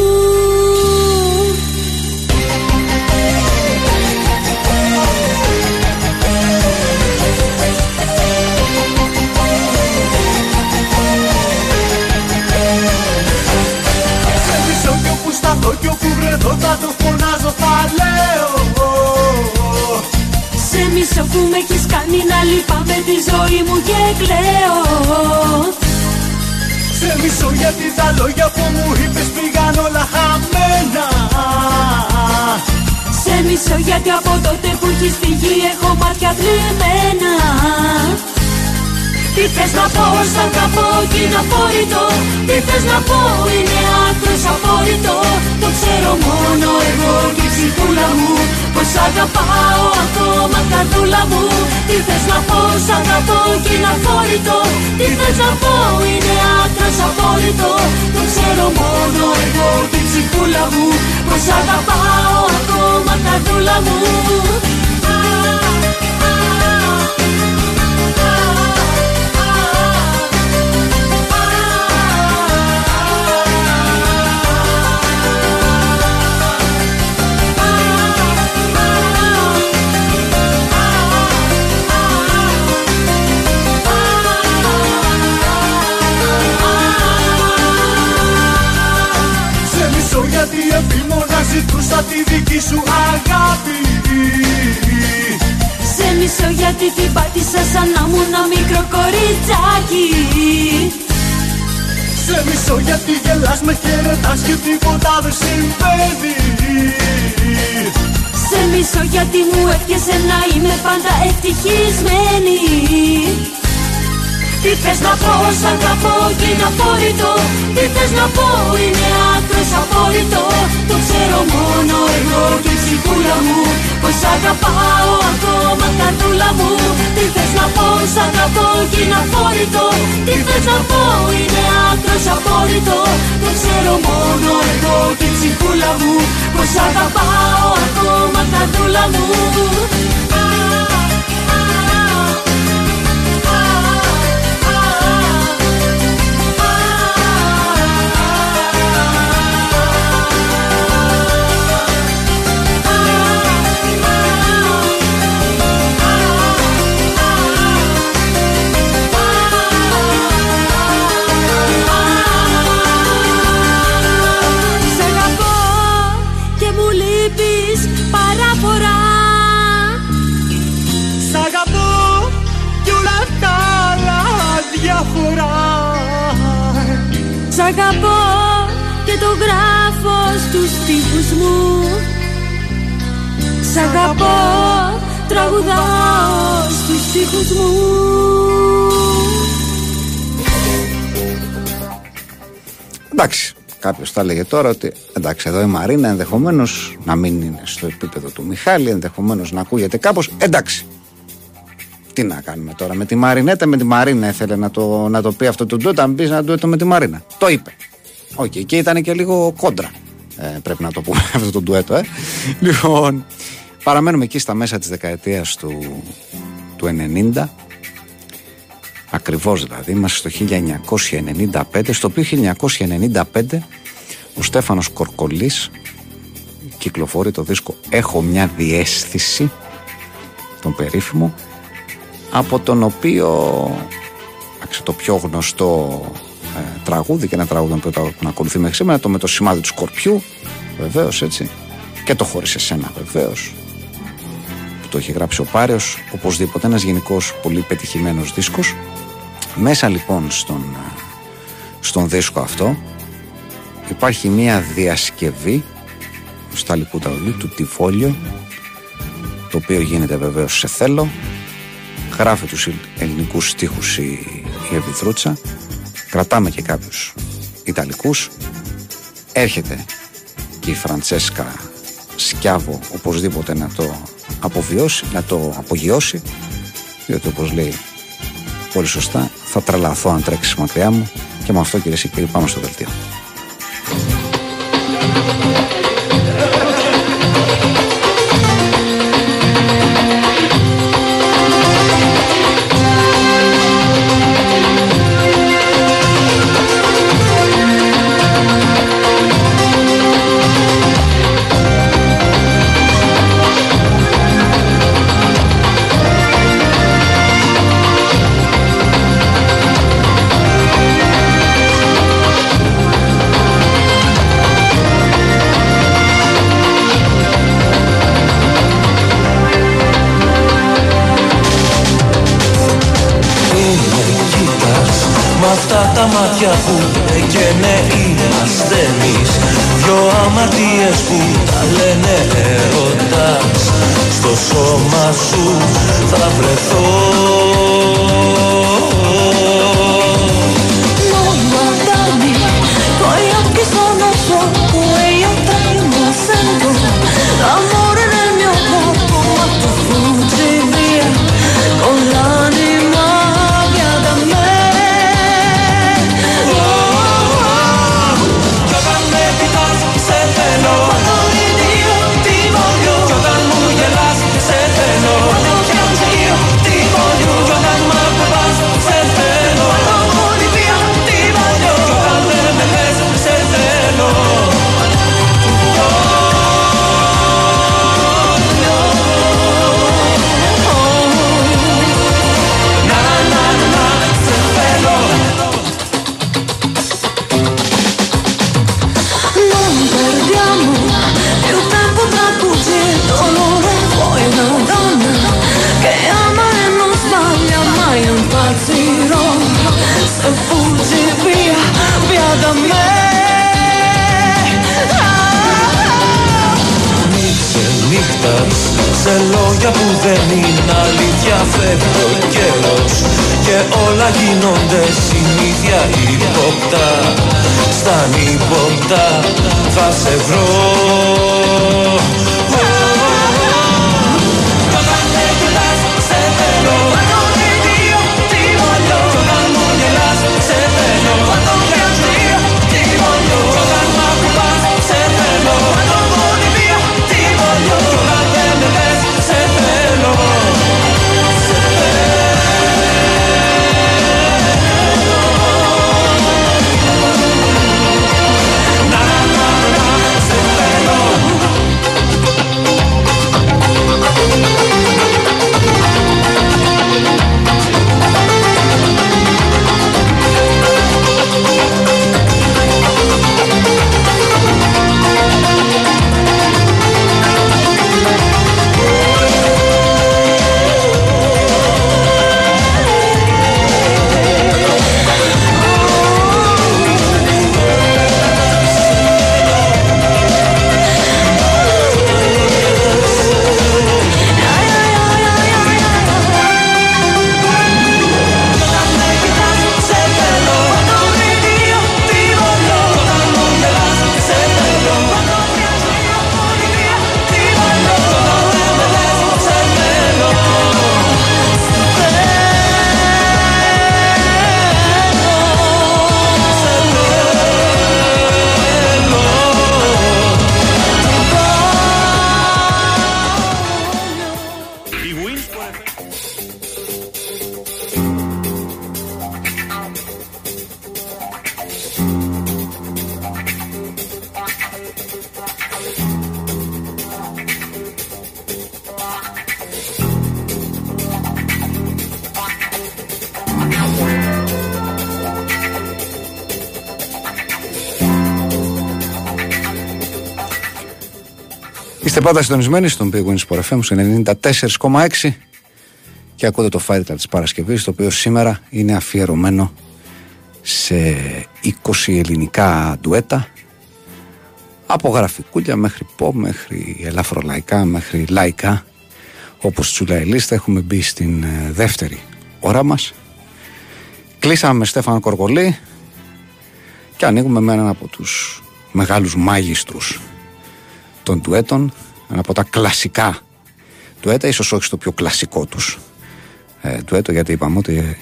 Καρδούλα μου. Τι θες να πω σαν καπό κι είναι αφόρητο Τι θες να πω είναι άκρος απόρριτο Το ξέρω μόνο εγώ και η ψυχούλα μου. Πως αγαπάω ακόμα καρδούλα μου κοριτσάκι Σε μισώ γιατί γελάς με χαιρετάς και τίποτα δεν συμβαίνει. Σε μισώ γιατί μου έφτιασε να είμαι πάντα ευτυχισμένη. Τι θες να πω σαν καπό και είναι απόρριτο Τι θες να πω είναι άκρος απόρριτο Το ξέρω μόνο εγώ και η ψυχούλα μου Πως αγαπάω ακόμα καρδούλα μου. Τι θες να πω σαν καπό και είναι απόρριτο. Τι θες να πω είναι άκρος απόρριτο. Το ξέρω μόνο εγώ και η ψυχούλα μου Πως αγαπάω ακόμα καρδούλα μου αγαπώ και το γράφω στους στίχους μου Σ' αγαπώ, τραγουδάω στους στίχους μου Εντάξει, κάποιος θα έλεγε τώρα ότι εντάξει, εδώ η Μαρίνα ενδεχομένως να μην είναι στο επίπεδο του Μιχάλη, ενδεχομένως να ακούγεται κάπως. Εντάξει. Τι να κάνουμε τώρα με τη Μαρινέτα, με τη Μαρίνα ήθελε να το, να το πει αυτό το ντουέτο, αν πεις να ντουέτο με τη Μαρίνα. Το είπε. Οκ, και ήταν και λίγο κόντρα. Ε, πρέπει να το πούμε αυτό το ντουέτο, ε. Λοιπόν, παραμένουμε εκεί στα μέσα της δεκαετίας του, του 90 Ακριβώς δηλαδή, είμαστε στο 1995, στο οποίο 1995 ο Στέφανος Κορκολής κυκλοφορεί το δίσκο «Έχω μια διαίσθηση», τον περίφημο, από τον οποίο εντάξει, το πιο γνωστό ε, τραγούδι και ένα τραγούδι που το να ακολουθεί μέχρι σήμερα, το με το σημάδι του Σκορπιού, βεβαίως έτσι, και το χωρίς εσένα βεβαίως, που το έχει γράψει ο Πάριος, οπωσδήποτε ένας γενικός πολύ πετυχημένος δίσκος. Μέσα λοιπόν στον, ε, στον δίσκο αυτό υπάρχει μια διασκευή στα λιπούτα ολί του Τιφόλιο το οποίο γίνεται βεβαίως σε θέλω γράφει τους ελληνικούς στίχους η, η Εβιθρούτσα κρατάμε και κάποιους Ιταλικούς. Έρχεται και η Φραντσέσκα Σκιάβο οπωσδήποτε να το αποβιώσει, να το απογειώσει. Διότι όπως λέει πολύ σωστά θα τρελαθώ αν τρέξεις μακριά μου και με αυτό κυρίες και κύριοι πάμε στο δελτίο. Πάντα συντονισμένοι στον Big Wins Sport FM στο 94,6 και ακούτε το Fight Club της Παρασκευής το οποίο σήμερα είναι αφιερωμένο σε 20 ελληνικά ντουέτα. Από γραφικούλια μέχρι pop, μέχρι ελαφρολαϊκά, μέχρι λαϊκά. Όπως τσουλάει η λίστα έχουμε μπει στην ε, δεύτερη ώρα μας. Κλείσαμε με Στέφανο Κοργολή και ανοίγουμε με έναν από τους μεγάλους μάγιστρους των ντουέτων, ένα από τα κλασικά ντουέτα, ίσως όχι στο πιο κλασικό τους ε, ντουέτο, γιατί είπαμε ότι ε,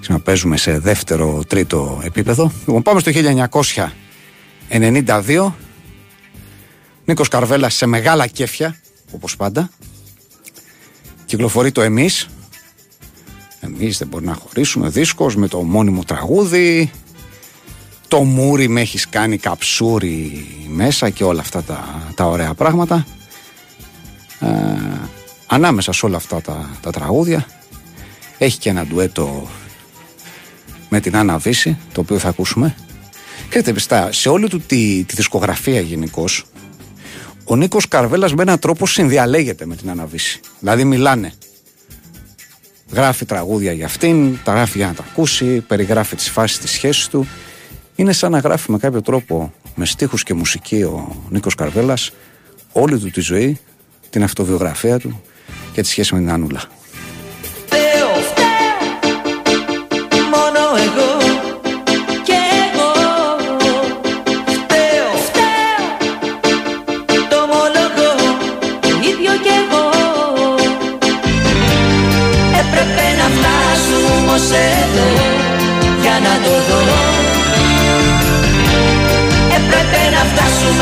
σήμερα παίζουμε σε δεύτερο, τρίτο επίπεδο. Λοιπόν, πάμε στο 1992 Νίκος Καρβέλας σε μεγάλα κέφια, όπως πάντα. Κυκλοφορεί το εμείς. Εμείς δεν μπορεί να χωρίσουμε. Δίσκος με το μόνιμο τραγούδι. Το μούρι με έχεις κάνει καψούρι μέσα και όλα αυτά τα, τα ωραία πράγματα. Ε, ανάμεσα σε όλα αυτά τα, τα τραγούδια έχει και ένα ντουέτο με την Άννα Βύση, το οποίο θα ακούσουμε. Ξέρετε, πιστά, σε όλη του τη, τη δισκογραφία γενικώς, ο Νίκος Καρβέλας με έναν τρόπο συνδιαλέγεται με την Άννα Βύση. Δηλαδή μιλάνε. Γράφει τραγούδια για αυτήν, τα γράφει για να τα ακούσει, περιγράφει τις φάσεις της σχέσης του. Είναι σαν να γράφει με κάποιο τρόπο, με στίχους και μουσική ο Νίκος Καρβέλας, όλη του τη ζωή, την αυτοβιογραφία του και τη σχέση με την Ανούλα.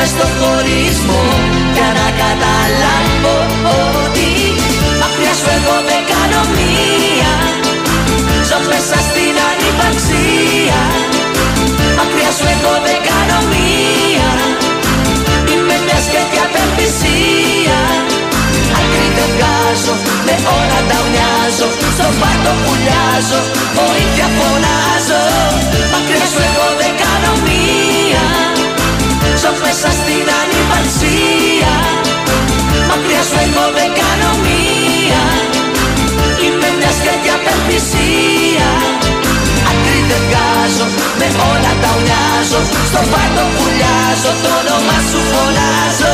Φτάσουμε στο χωρισμό. Για να καταλάβω ότι μακριά σου εγώ δεν κάνω μία. Ζω μέσα στην ανυπαρξία Μακριά σου εγώ δεν κάνω μία. Είμαι μια σκέτη απελπισία. Άκρη δεν βγάζω, με όλα τα ουνιάζω Στο πάρτο πουλιάζω, βοήθεια φωνάζω. Μακριά σου εγώ δεν κάνω μία. Ζω μέσα στην ανυπαρξία. Μακριά σου εγώ δεν κάνω μία. Είμαι μια σκέτια απελπισία Άκρη δεν βγάζω, με όλα τα ουλιάζω Στο πάρτο πουλιάζω, το όνομα σου φωνάζω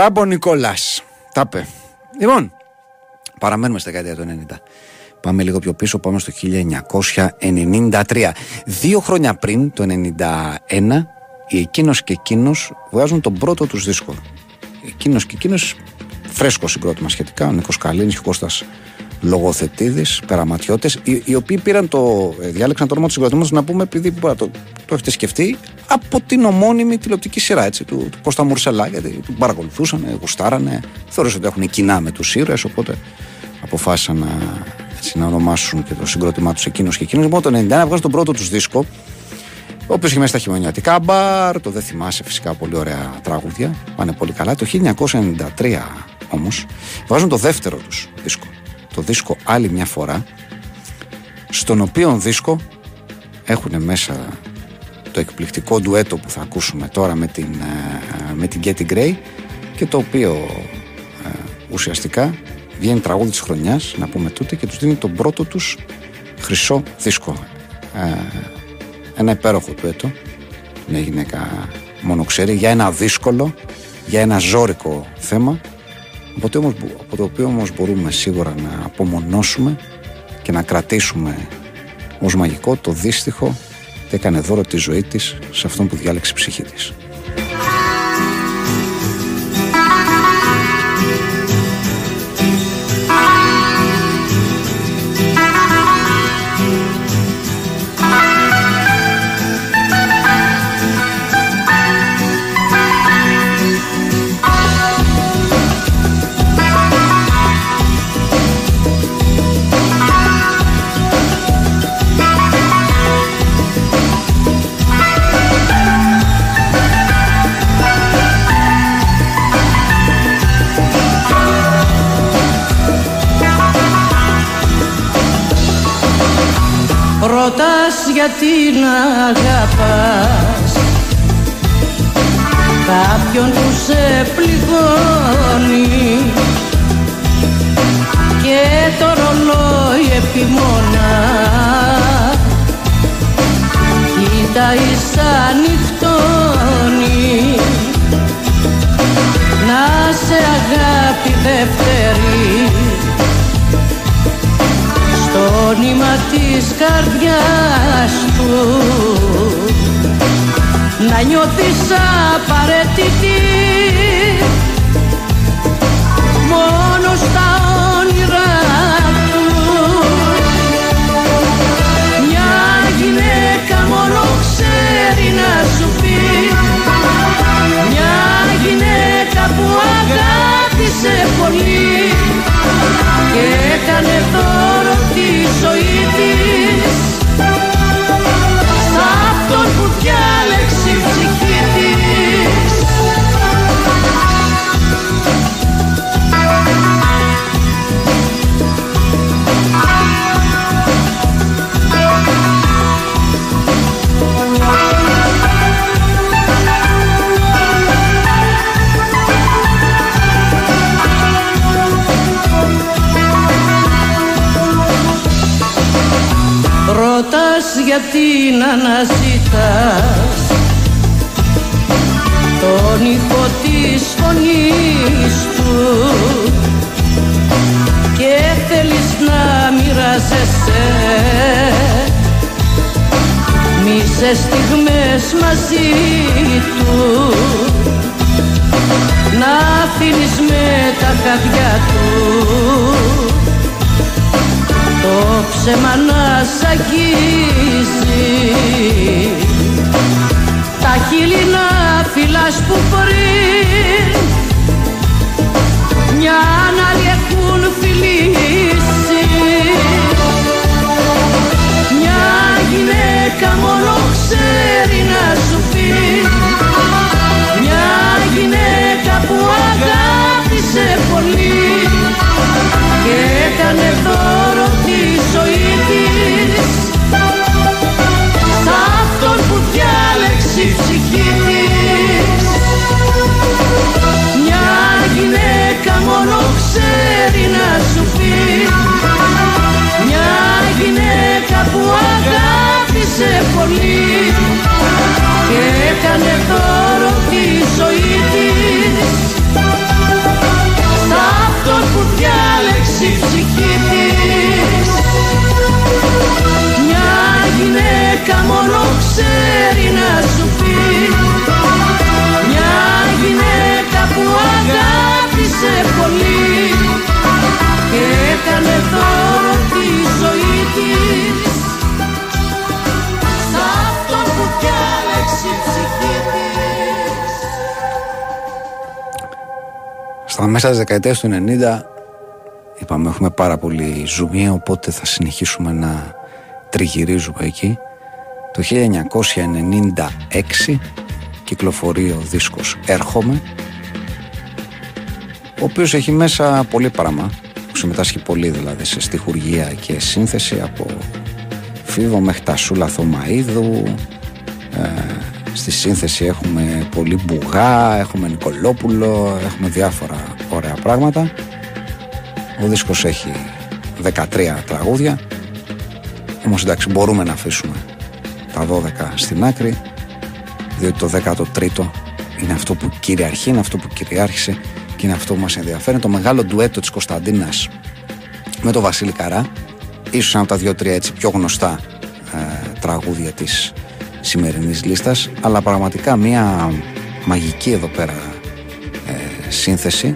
Τα πε, τα είπε ο Νικόλας. Τα πε. Λοιπόν, παραμένουμε στη δεκαετία του 90. Πάμε λίγο πιο πίσω, πάμε στο 1993. Δύο χρόνια πριν, το 91, οι εκείνος και εκείνος βγάζουν τον πρώτο τους δίσκο. Εκείνος και εκείνος, φρέσκο συγκρότημα σχετικά, ο Νίκος Καλίνης και ο Κώστας λογοθετήδε, περαματιώτες, οι, οι οποίοι πήραν το. ε, διάλεξαν το όνομα του συγκροτήματος να πούμε, επειδή μπορεί να το, το έχετε σκεφτεί, από την ομώνυμη τηλεοπτική σειρά έτσι, του, του Κώστα Μουρσελά, γιατί τον παρακολουθούσαν, γουστάρανε, θεώρησαν ότι έχουν κοινά με τους ήρωες, οπότε αποφάσισαν να, έτσι, να ονομάσουν και το συγκρότημά τους εκείνος και εκείνος. Λοιπόν, το 99 βγάζουν τον πρώτο τους δίσκο, ο οποίος είχε μέσα στα χειμωνιάτικα μπαρ, το δεν θυμάσαι φυσικά πολύ ωραία τραγούδια, πάνε πολύ καλά. Το 1993 όμως βγάζουν το δεύτερο τους δίσκο. Το δίσκο άλλη μια φορά, στον οποίο δίσκο έχουν μέσα το εκπληκτικό ντουέτο που θα ακούσουμε τώρα με την, ε, με την Getty Gray και το οποίο ε, ουσιαστικά βγαίνει τραγούδι της χρονιάς, να πούμε τούτε, και τους δίνει τον πρώτο τους χρυσό δίσκο. Ε, ένα υπέροχο ντουέτο, μια γυναίκα μόνο ξέρει, για ένα δύσκολο, για ένα ζώρικο θέμα, από το, όμως, από το οποίο όμως μπορούμε σίγουρα να απομονώσουμε και να κρατήσουμε ως μαγικό το δύστιχο ότι έκανε δώρο τη ζωή της σε αυτόν που διάλεξε η ψυχή της. Γιατί να αγαπάς. Κάποιον που σε πληγώνει. Και το ρολόι επιμονά. Κοίταει σαν νυχτώνει Να σε αγάπη δεύτερη στο νήμα της καρδιάς του να νιώθεις απαραίτητη. Μόνο στα όνειρά του. Μια γυναίκα μόνο ξέρει να σου πει. Μια γυναίκα που αγάπησε πολύ. Και έκανε δώρο γιατί να αναζητάς τον ήχο της φωνής του και θέλεις να μοιράζεσαι. Μισές στιγμές μαζί του να αφήνεις με τα χαδιά του το ψέμα να σ' αγγίζει τα χείλη να φυλάς που πριν μια άλλη έχουν φιλήσει. Μια γυναίκα μόνο ξέρει έκανε δώρο τη ζωή. Στα μέσα της δεκαετίας του 90 είπαμε έχουμε πάρα πολύ ζουμί οπότε θα συνεχίσουμε να τριγυρίζουμε εκεί. Το 1996 κυκλοφορεί ο δίσκος «Έρχομαι» ο οποίος έχει μέσα πολύ πράγμα που συμμετάσχει πολύ δηλαδή σε στιχουργία και σύνθεση από Φίβο μέχρι τα Σούλα Θωμαίδου ε, στη σύνθεση έχουμε πολύ μπουγά έχουμε Νικολόπουλο έχουμε διάφορα ωραία πράγματα. Ο δίσκος έχει 13 τραγούδια. Όμως εντάξει μπορούμε να αφήσουμε τα 12 στην άκρη διότι το 13ο είναι αυτό που κυριαρχεί, είναι αυτό που κυριάρχησε και είναι αυτό που μας ενδιαφέρει. Το μεγάλο ντουέτο της Κωνσταντίνας με τον Βασίλη Καρά, ίσως ένα από τα δύο-τρία έτσι πιο γνωστά ε, τραγούδια της σημερινής λίστας, αλλά πραγματικά μια μαγική εδώ πέρα ε, σύνθεση,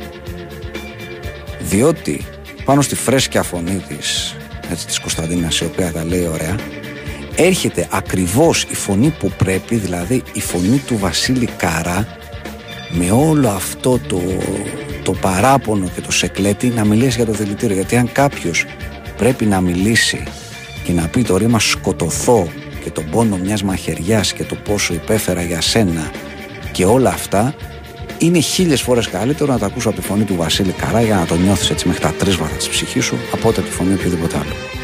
διότι πάνω στη φρέσκια φωνή της, έτσι, της Κωνσταντίνας, η οποία τα λέει ωραία, έρχεται ακριβώς η φωνή που πρέπει, δηλαδή η φωνή του Βασίλη Καρά, με όλο αυτό το, το παράπονο και το σεκλέτη να μιλήσει για το δηλητήριο. Γιατί αν κάποιος πρέπει να μιλήσει και να πει το ρήμα σκοτωθώ και τον πόνο μιας μαχαιριάς και το πόσο υπέφερα για σένα και όλα αυτά είναι χίλιες φορές καλύτερο να τα ακούσω από τη φωνή του Βασίλη Καρά για να το νιώθεις έτσι μέχρι τα τρεις βάθα της ψυχής σου από ότι από τη φωνή οποιοδήποτε άλλο.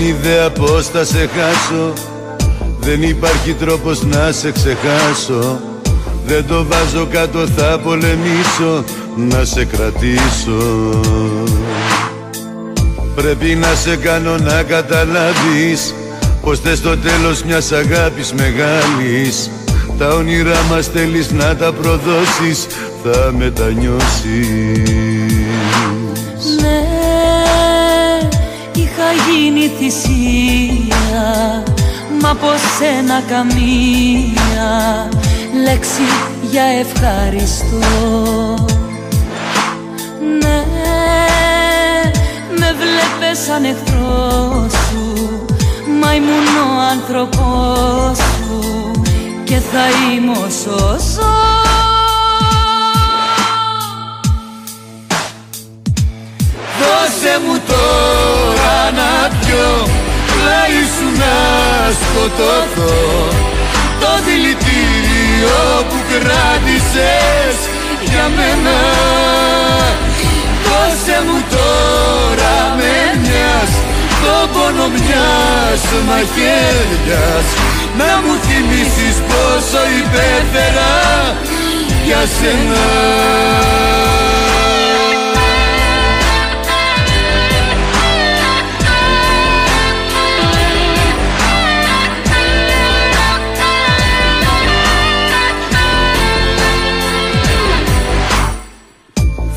Ιδέα πως θα σε χάσω. Δεν υπάρχει τρόπος να σε ξεχάσω. Δεν το βάζω κάτω θα πολεμήσω. Να σε κρατήσω. Πρέπει να σε κάνω να καταλάβεις Πως θες το τέλος μιας αγάπης μεγάλης. Τα όνειρά μας θέλεις να τα προδώσεις Θα μετανιώσεις. Ναι, είχα γίνει θυσία Μα από σένα καμία λέξη για ευχαριστώ. Ναι, με βλέπες σαν εχθρό σου Μα ήμουν ο άνθρωπός σου Και θα είμαι όσο ζω Δώσε μου τώρα να πιω Πλάι σου να σκοτωθώ. Το δηλητήριο που κράτησες για μένα. Δώσε μου τώρα με μιας Το πόνο μιας μαχαίριας Να μου θυμίσεις πόσο υπέφερα για σένα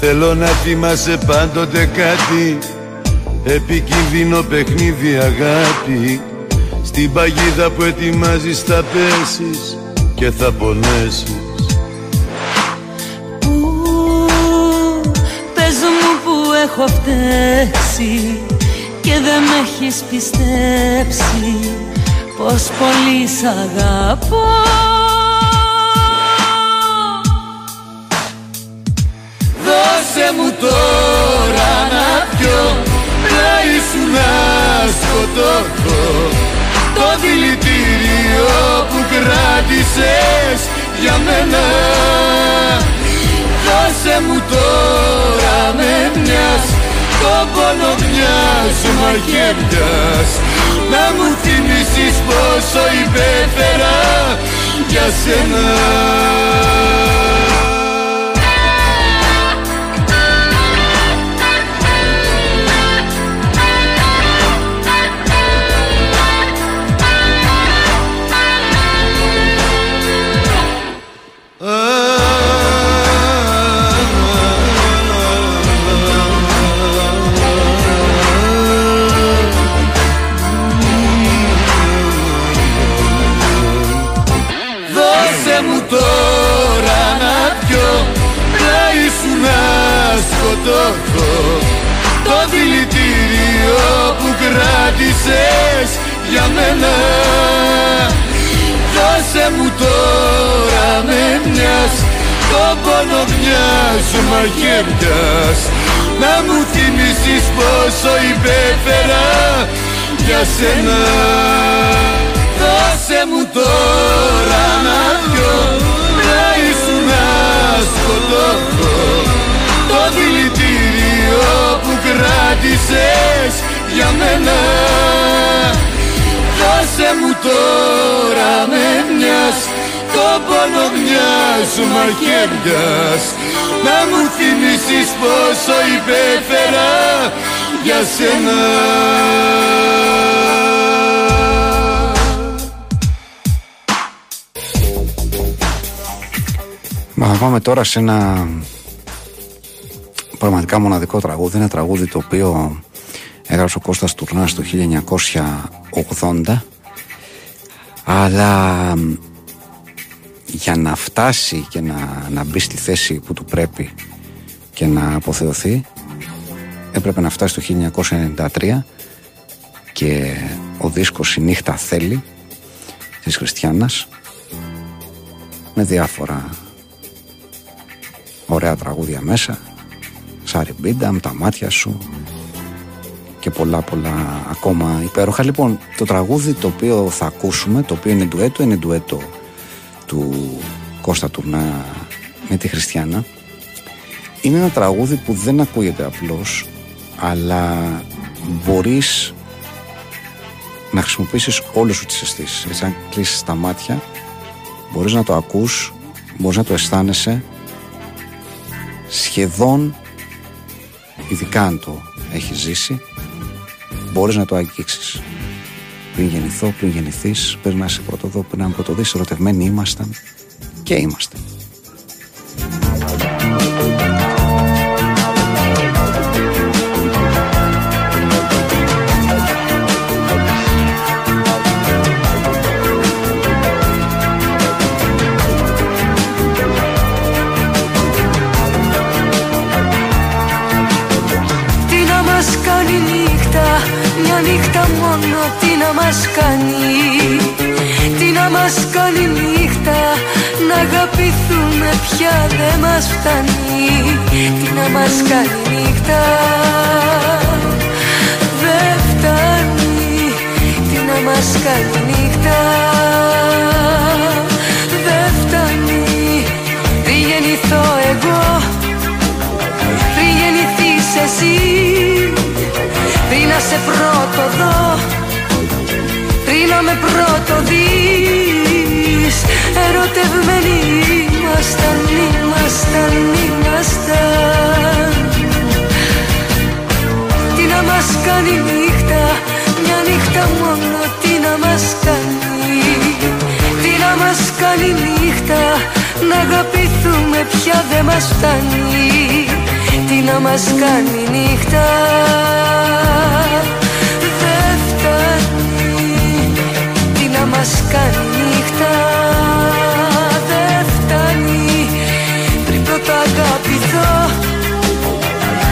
Θέλω να θυμάσαι πάντοτε κάτι. Επικίνδυνο παιχνίδι αγάπη. Στην παγίδα που ετοιμάζεις θα πέσεις Και θα πονέσεις. Πού, πες μου που έχω φταίξει Και δεν με έχεις πιστέψει Πως πολύ σ' αγαπώ Δώσε μου τώρα να πιω Πλάι σου να σκοτωθώ. Το δηλητήριο που κράτησες για μένα. Δώσε μου τώρα με μιας Το πόνο μιας μαχαιριάς Να μου θυμίσεις πόσο υπέφερα για σένα σκοτώθω Το δηλητήριο που κράτησες για μένα. Δώσε μου τώρα με μιας το πόνο μιας μαχαίριας Να μου θυμίσεις πόσο υπέφερα για σένα. Δώσε μου τώρα να πιω να ήσουν να σκοτώθω Το δηλητήριο που κράτησες για μένα. Δώσε μου τώρα με μιας το πόνο μιας μαχαίριας Να μου θυμίσεις πόσο υπέφερα για σένα. Μα θα πάμε τώρα σε ένα πραγματικά μοναδικό τραγούδι. Ένα τραγούδι το οποίο έγραψε ο Κώστας Τουρνάς το 1980 αλλά μ, για να φτάσει και να, να μπει στη θέση που του πρέπει και να αποθεωθεί έπρεπε να φτάσει το 1993 και ο δίσκος «Η νύχτα θέλει» της Χριστιανάς με διάφορα ωραία τραγούδια μέσα Σάρι Μπίντα, με τα μάτια σου και πολλά πολλά ακόμα υπέροχα. Λοιπόν, το τραγούδι το οποίο θα ακούσουμε, το οποίο είναι ντουέτο, είναι ντουέτο του Κώστα Τουρνά με τη Χριστιανά. Είναι ένα τραγούδι που δεν ακούγεται απλώς, αλλά μπορείς να χρησιμοποιήσεις όλες σου τις αισθήσεις. Έτσι, αν κλείσεις τα μάτια, μπορείς να το ακούς, μπορείς να το αισθάνεσαι σχεδόν, ειδικά αν το έχεις ζήσει, μπορείς να το αγγίξεις. Πριν γεννηθώ, πριν γεννηθείς, πριν να είσαι πρωτοδό, πριν να είμαι πρωτοδείς, ερωτευμένοι ήμασταν και είμαστε. Να μας κάνει Τι να μας κάνει νύχτα, να αγαπηθούμε πια δεν μας φτάνει Τι να μας κάνει νύχτα, δεν φτάνει Τι να μας κάνει νύχτα, δεν φτάνει Πριν γεννηθώ εγώ πριν γεννηθείς εσύ Πριν να σε πρώτο δω. Πριν να με πρώτο δεις Ερωτευμένοι ήμασταν, ήμασταν, ήμασταν Τι να μας κάνει νύχτα Μια νύχτα μόνο τι να μας κάνει. Τι να μας κάνει νύχτα Να αγαπηθούμε πια δεν μας φτάνει. Τι να μας κάνει νύχτα μας κάνει νύχτα Δεν φτάνει. Πριν πρώτα αγαπηθώ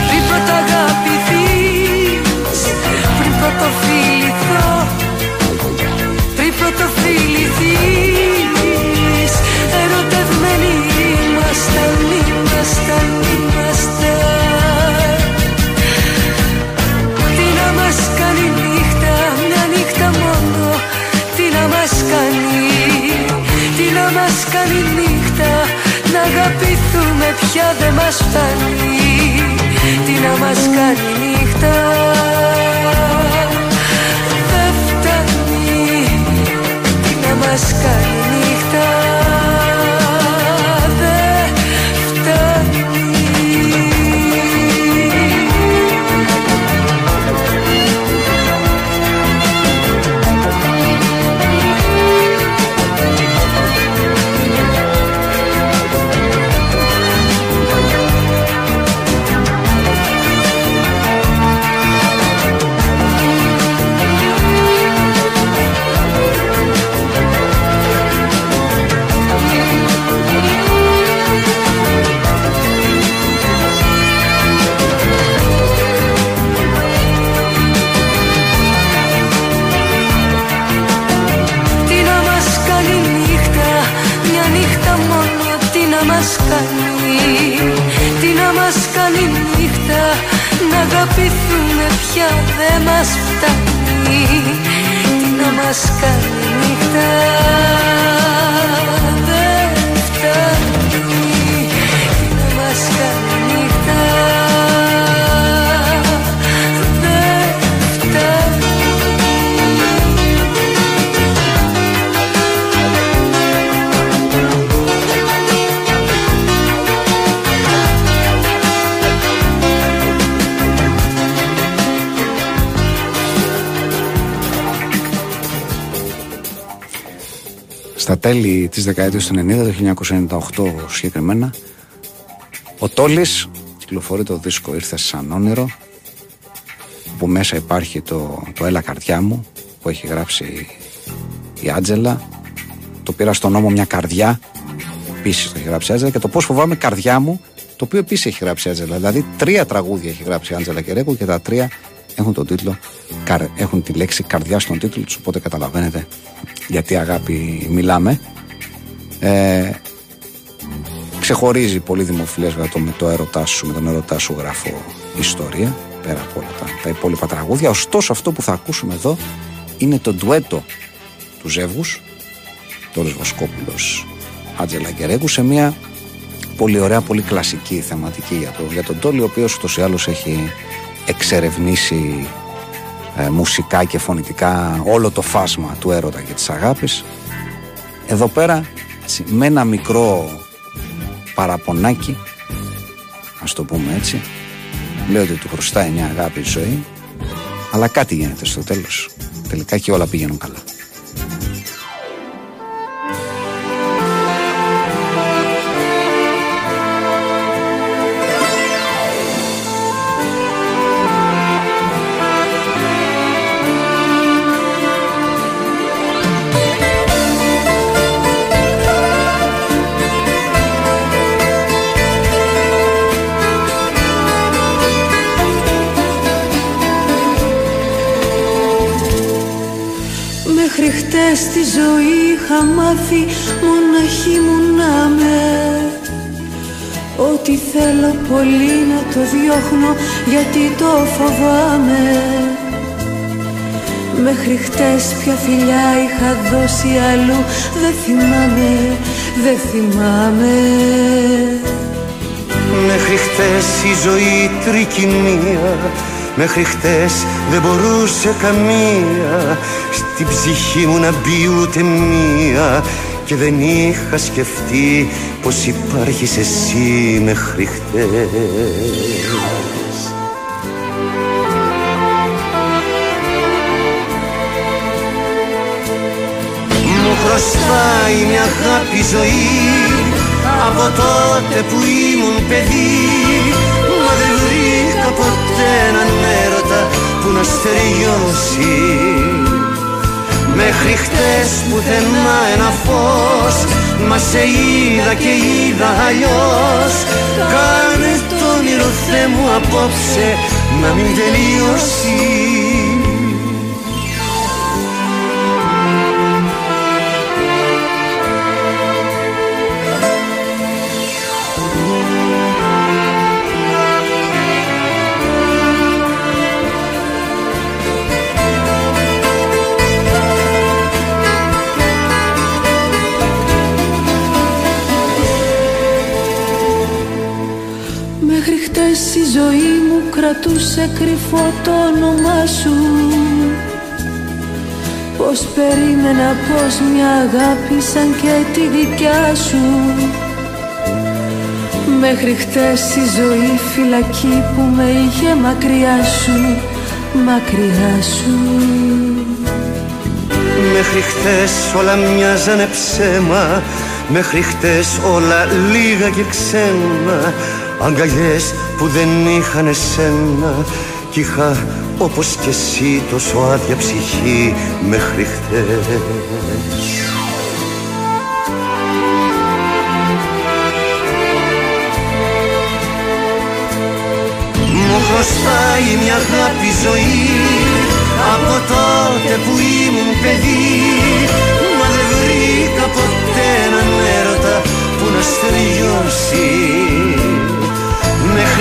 Πριν πρώτα αγαπηθείς Πριν πρώτο φιληθώ Πριν πρώτο φιληθείς Ερωτευμένοι ήμασταν, ήμασταν, ήμασταν κάνει, τι να μας κάνει νύχτα Να αγαπηθούμε πια δεν μας φτάνει. Τι να μας κάνει νύχτα. Δεν φτάνει. Τι να μας κάνει νύχτα πια δεν μας φτάνει Τι να μας κάνει νύχτα Στα τέλη της δεκαετίας του 90, το 1998 συγκεκριμένα, ο Τόλης κυκλοφορεί το δίσκο «Ήρθε σαν όνειρο» που μέσα υπάρχει το, το «Έλα καρδιά μου» που έχει γράψει η Άντζελα. Το πήρα στον νόμο μια καρδιά επίσης το έχει γράψει η Άντζελα και το πώς φοβάμαι καρδιά μου το οποίο επίσης έχει γράψει η Άντζελα. Δηλαδή τρία τραγούδια έχει γράψει η Άντζελα Κερέκου και τα τρία έχουν τον τίτλο καρ- έχουν τη λέξη καρδιά στον τίτλο τους οπότε καταλαβαίνετε γιατί αγάπη μιλάμε ε, ξεχωρίζει πολύ δημοφιλές βέβαια το με το έρωτά σου με τον έρωτά σου γράφω ιστορία πέρα από όλα τα, τα υπόλοιπα τραγούδια. Ωστόσο αυτό που θα ακούσουμε εδώ είναι το ντουέτο του ζεύγους Τόλος Βοσκόπουλος Άτζελα Γκερέγκου σε μια πολύ ωραία, πολύ κλασική θεματική για, το, για τον Τόλι ο οποίος ούτως ή άλλως έχει εξερευνήσει ε, μουσικά και φωνητικά όλο το φάσμα του έρωτα και της αγάπης. Εδώ πέρα έτσι, με ένα μικρό παραπονάκι ας το πούμε έτσι λέει ότι του χρωστάει μια αγάπη η ζωή αλλά κάτι γίνεται στο τέλος. Τελικά και όλα πηγαίνουν καλά χτες τη ζωή είχα μάθει μοναχή μου να με. Ό,τι θέλω πολύ να το διώχνω γιατί το φοβάμαι. Μέχρι χτες ποια φιλιά είχα δώσει αλλού Δεν θυμάμαι, δεν θυμάμαι. Μέχρι χτες η ζωή τρικυμία Μέχρι χτες δεν μπορούσε καμία. Στην ψυχή μου να μπει ούτε μία. Και δεν είχα σκεφτεί πως υπάρχεις εσύ μέχρι χτες. Μου χρωστάει μια αγάπη ζωή. Από τότε που ήμουν παιδί Μα δεν βρήκα ποτέ έναν έρωτα που να στεριώσει. Μέχρι χτες πουθενά ένα φως Μα σε είδα και είδα αλλιώς. Κάνε το όνειρο Θεέ μου απόψε να μην τελειώσει χτες η ζωή μου κρατούσε κρυφό το όνομά σου. Πως περίμενα πως μια αγάπη σαν και τη δικιά σου. Μέχρι χτες η ζωή φυλακή που με είχε μακριά σου Μακριά σου. Μέχρι χτες όλα μοιάζανε ψέμα. Μέχρι χτες όλα λίγα και ξένα Αγκαλιές που δεν είχαν εσένα Κι είχα όπως και εσύ τόσο άδεια ψυχή Μέχρι χτες Μου χρωστάει μια αγάπη ζωή Από τότε που ήμουν παιδί. Μα δεν βρήκα ποτέ έναν έρωτα Που να μας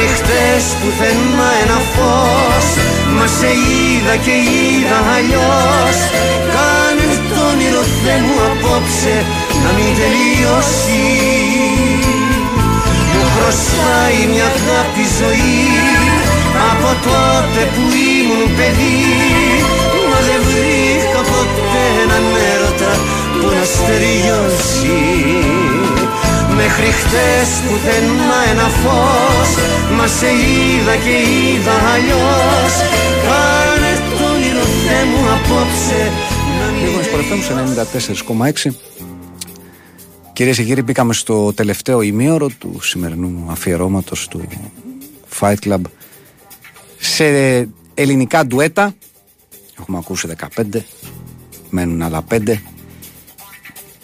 τελειώσει Μέχρι χτες πουθενά ένα φως. Μα σε είδα και είδα αλλιώς. Κάνε το όνειρο Θεέ μου απόψε να μην τελειώσει. Μου χρωστάει μια αγάπη ζωή. Από τότε που ήμουν παιδί Μα δεν βρήκα ποτέ έναν έρωτα που να στεριώσει Μέχρι χτες πουθενά ένα φως Μα σε είδα και είδα αλλιώς Κάνε το όνειρο Θεέ μου απόψε να μην Λίγο σπορευτάμε σε 94,6. Κυρίες και κύριοι, μπήκαμε στο τελευταίο ημίωρο του σημερινού αφιερώματος του Fight Club σε ελληνικά ντουέτα. Έχουμε ακούσει 15, μένουν άλλα 5.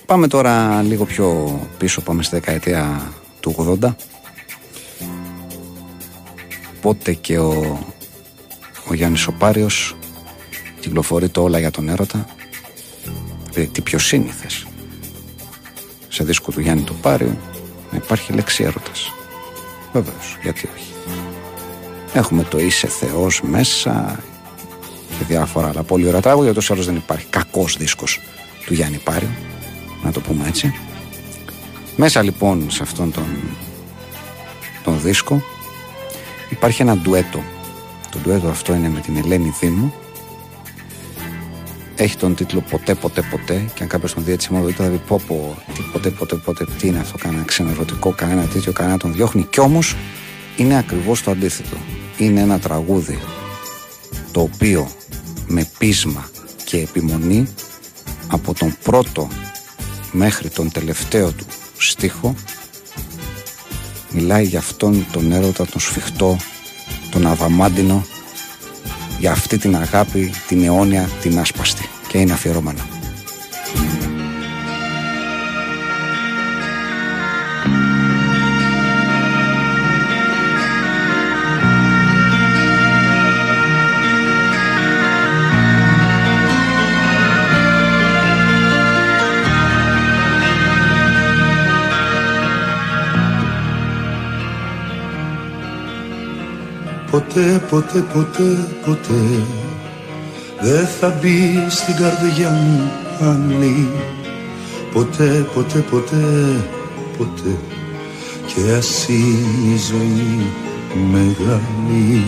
Πάμε τώρα λίγο πιο πίσω, πάμε στη δεκαετία του 80. Πότε και ο, ο Γιάννης Οπάριος κυκλοφορεί το όλα για τον έρωτα. Δηλαδή, τι πιο σύνηθες σε δίσκο του Γιάννη το Πάριο να υπάρχει λέξη έρωτας. Βεβαίως, γιατί όχι. Έχουμε το είσαι Θεός μέσα και διάφορα άλλα πολύ ωραία τραγούδια. Τόσο άλλως δεν υπάρχει κακός δίσκος του Γιάννη Πάριο, να το πούμε έτσι. Μέσα λοιπόν σε αυτόν τον, τον δίσκο υπάρχει ένα ντουέτο. Το ντουέτο αυτό είναι με την Ελένη Δήμου έχει τον τίτλο Ποτέ, ποτέ, ποτέ. Και αν κάποιος τον δει έτσι μόνο, θα πει πω, πω, τι, ποτέ, ποτέ, ποτέ, τι είναι αυτό, κανένα ξενερωτικό, κανένα τέτοιο, κανένα τον διώχνει. Κι όμως είναι ακριβώς το αντίθετο. Είναι ένα τραγούδι το οποίο με πείσμα και επιμονή από τον πρώτο μέχρι τον τελευταίο του στίχο μιλάει για αυτόν τον έρωτα, τον σφιχτό, τον αδαμάντινο για αυτή την αγάπη, την αιώνια, την άσπαστη και είναι αφιερώμενο. Ποτέ, ποτέ, ποτέ, ποτέ Δεν θα μπει στην καρδιά μου άλλη Ποτέ, ποτέ, ποτέ, ποτέ Και ας είναι η ζωή μεγάλη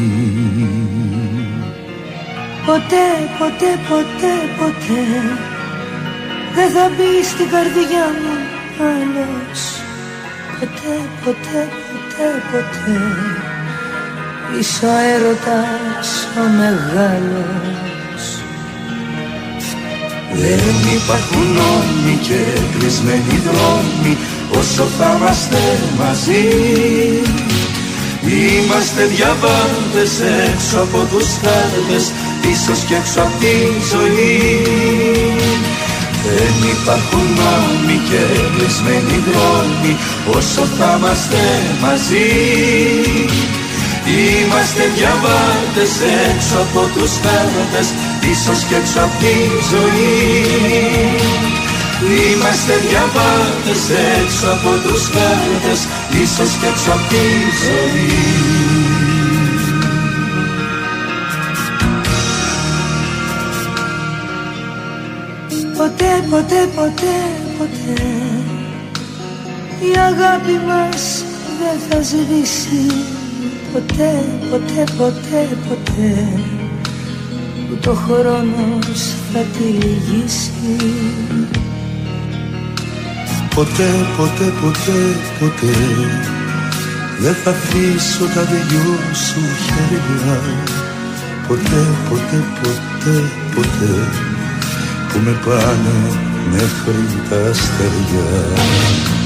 Ποτέ, ποτέ, ποτέ, ποτέ Δεν θα μπει στην καρδιά μου άλλος. Ποτέ, ποτέ, ποτέ, ποτέ Είσαι ο έρωτας ο μεγάλος. Δεν υπάρχουν νόμοι και κλεισμένοι δρόμοι όσο θα είμαστε μαζί. Είμαστε διαβάτες έξω από τους χάρτες ίσως και έξω από τη ζωή. Δεν υπάρχουν νόμοι και κλεισμένοι δρόμοι όσο θα είμαστε μαζί Είμαστε διαβάτες έξω από τους χάρτες ίσως και έξω από τη ζωή. Είμαστε διαβάτες έξω από τους χάρτες ίσως και έξω από τη ζωή. Ποτέ, ποτέ, ποτέ, ποτέ Η αγάπη μας δεν θα σβήσει Ποτέ, ποτέ, ποτέ, ποτέ. Ούτε ο χρόνος θα τη λυγίσει. Ποτέ, ποτέ, ποτέ, ποτέ. Δεν θα αφήσω τα δυο σου χέρια. Ποτέ, ποτέ, ποτέ, ποτέ. Που με πάνε μέχρι τα αστέρια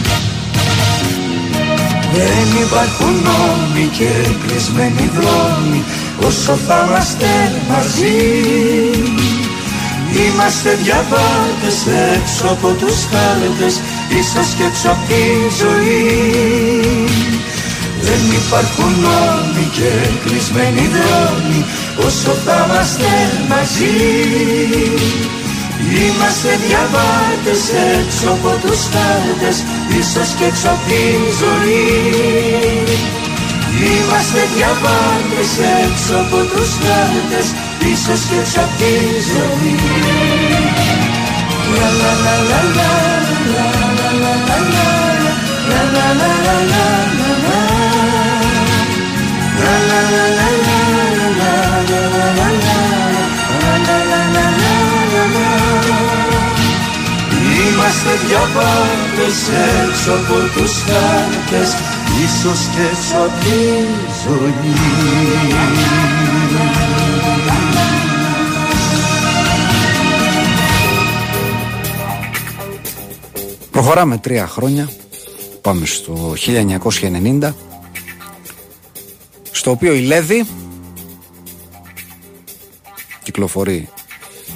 Δεν υπάρχουν νόμοι και κλεισμένοι δρόμοι όσο θα είμαστε μαζί. Είμαστε διαβάτες έξω από τους χάρτες ίσως και έξω από τη ζωή. Δεν υπάρχουν νόμοι και κλεισμένοι δρόμοι όσο θα είμαστε μαζί Είμαστε διαβάτες έξω από τους χάρτες Ίσως και έξω από τη ζωή Είμαστε διαβάτες έξω από τους χάρτες Ίσως και έξω από τη ζωή Λα λα λα λα λα λα λα λα λα λα λα λα λα Είμαστε δυο πάντες έξω από τους χάρτες Ίσως και έξω από τη ζωή Προχωράμε τρία χρόνια. Πάμε στο 1990 στο οποίο η Λέδη κυκλοφορεί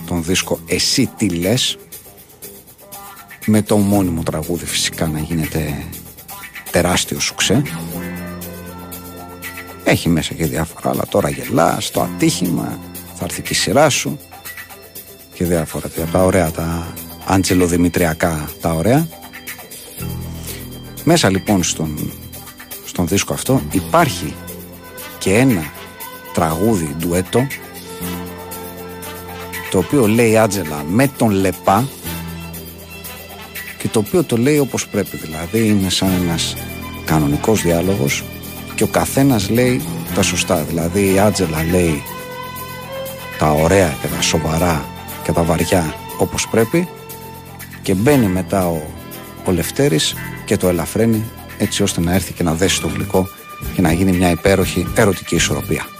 τον δίσκο «Εσύ τι λες» με το μόνιμο τραγούδι φυσικά να γίνεται τεράστιο σουξέ. Έχει μέσα και διάφορα αλλά τώρα γελάς το ατύχημα θα έρθει και η σειρά σου. Και διάφορα τα ωραία τα Άντζελο Δημητριακά τα ωραία. Μέσα λοιπόν στον, στον δίσκο αυτό υπάρχει και ένα τραγούδι ντουέτο το οποίο λέει η Άτζελα με τον Λεπά και το οποίο το λέει όπως πρέπει δηλαδή είναι σαν ένας κανονικός διάλογος και ο καθένας λέει τα σωστά δηλαδή η Άτζελα λέει τα ωραία και τα σοβαρά και τα βαριά όπως πρέπει και μπαίνει μετά ο, ο Λευτέρης και το ελαφραίνει έτσι ώστε να έρθει και να δέσει το γλυκό και να γίνει μια υπέροχη ερωτική ισορροπία.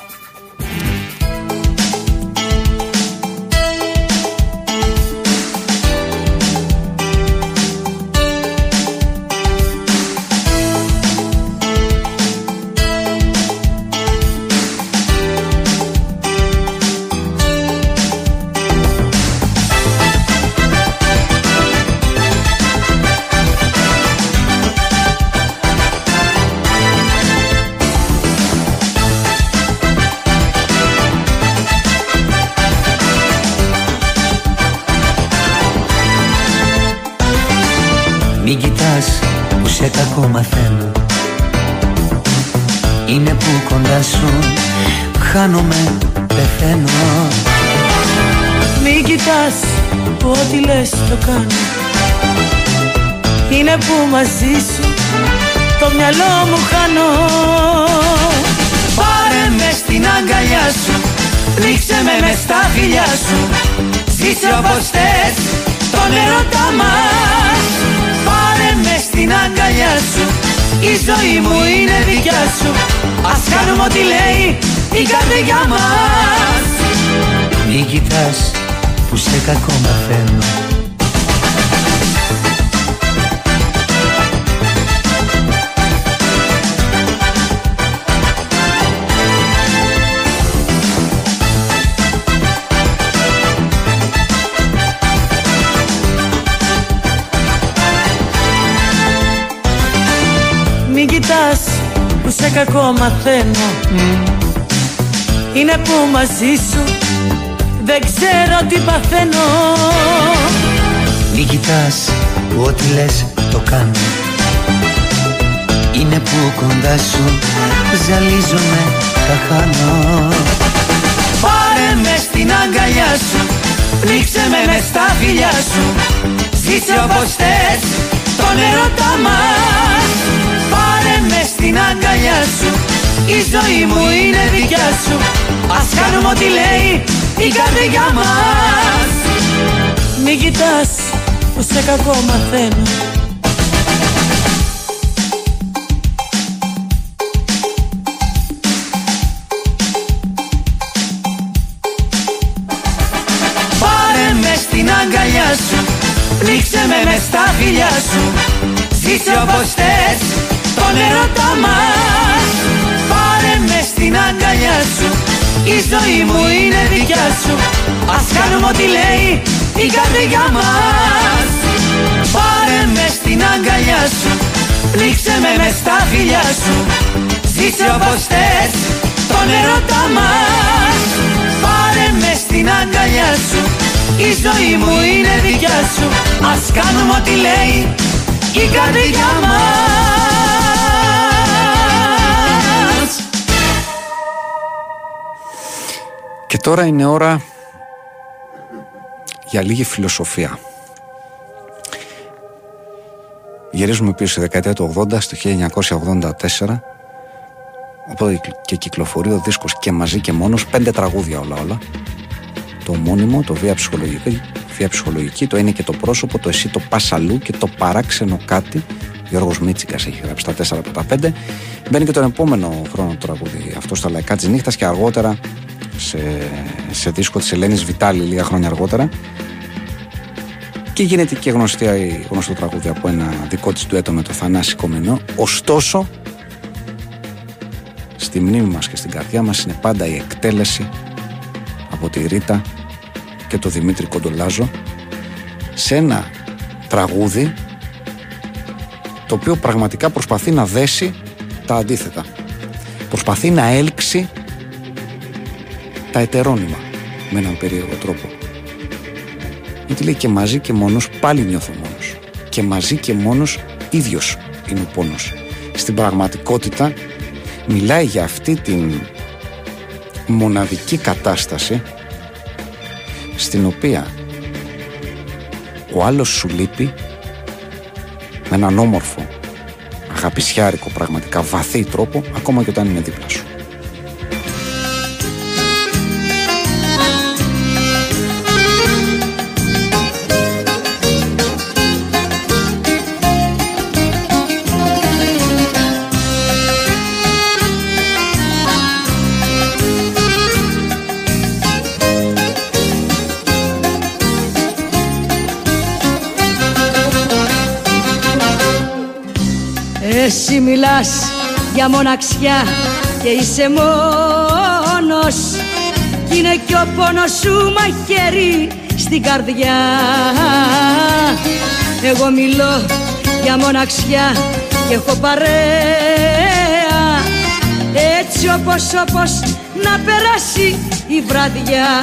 Μαζί σου το μυαλό μου χάνω. Πάρε με στην αγκαλιά σου Ρίξε με μες στα φιλιά σου. Ζήσε όπως θες τον ερώτα μας. Πάρε με στην αγκαλιά σου Η ζωή μου είναι δικιά σου. Ας κάνουμε ό,τι λέει η καρδιά μας. Μην κοιτάς που σε κακό μαθαίνω σε κακό μαθαίνω. Είναι που μαζί σου δεν ξέρω τι παθαίνω. Μην κοιτάς που ό,τι λες το κάνω. Είναι που κοντά σου ζαλίζομαι, τα χάνω. Πάρε με στην αγκαλιά σου Ρίξε με μες στα φιλιά σου. Ζήσε όπως θες τον ερώτα μας. Πάρε με στην αγκαλιά σου. Η ζωή μου είναι δικιά σου. Ας κάνουμε ό,τι λέει η καρδιά μας. Μην κοιτάς που σε κακό μαθαίνω με μες στα φιλιά σου. Ζήσε όπως θες τον ερώτα μας. Πάρε μες στην αγκαλιά σου. Η ζωή μου είναι δικιά σου. Ας κάνουμε ό,τι λέει η καρδιά μας. Πάρε μες στην αγκαλιά σου. Ρίξε με μες στα φιλιά σου. Ζήσε όπως θες τον ερώτα μας. Πάρε μες στην αγκαλιά σου Η ζωή μου είναι δικιά σου Ας κάνουμε ό,τι λέει η καρδιά μας Και τώρα είναι ώρα για λίγη φιλοσοφία. Γυρίζουμε πίσω στη δεκαετία του 80, στο 1984, οπότε και κυκλοφορεί ο δίσκος και μαζί και μόνος, πέντε τραγούδια όλα όλα. Το ομώνυμο, το βία ψυχολογική, βία ψυχολογική, το είναι και το πρόσωπο, το εσύ το πας αλλού και το παράξενο κάτι. Γιώργος Μίτσικας έχει γράψει τα 4 από τα 5. Μπαίνει και τον επόμενο χρόνο το τραγούδι αυτό στα λαϊκά της νύχτας και αργότερα σε, σε δίσκο της Ελένης Βιτάλη λίγα χρόνια αργότερα και γίνεται και γνωστή, γνωστό τραγούδι από ένα δικό της ντουέτο με το Θανάση Κομινό ωστόσο στη μνήμη μας και στην καρδιά μας είναι πάντα η εκτέλεση από τη Ρίτα και το Δημήτρη Κοντολάζο σε ένα τραγούδι το οποίο πραγματικά προσπαθεί να δέσει τα αντίθετα προσπαθεί να έλξει τα ετερόνυμα με έναν περίεργο τρόπο. Γιατί λέει και μαζί και μόνος πάλι νιώθω μόνος. Και μαζί και μόνος ίδιος είναι ο πόνος. Στην πραγματικότητα μιλάει για αυτή την μοναδική κατάσταση στην οποία ο άλλος σου λείπει με έναν όμορφο αγαπησιάρικο πραγματικά βαθύ τρόπο ακόμα και όταν είναι δίπλα σου. Μιλάς για μοναξιά και είσαι μόνος. Κι είναι κι ο πόνος σου μαχαίρι στην καρδιά. Εγώ μιλώ για μοναξιά και έχω παρέα. Έτσι όπως όπως να περάσει η βραδιά.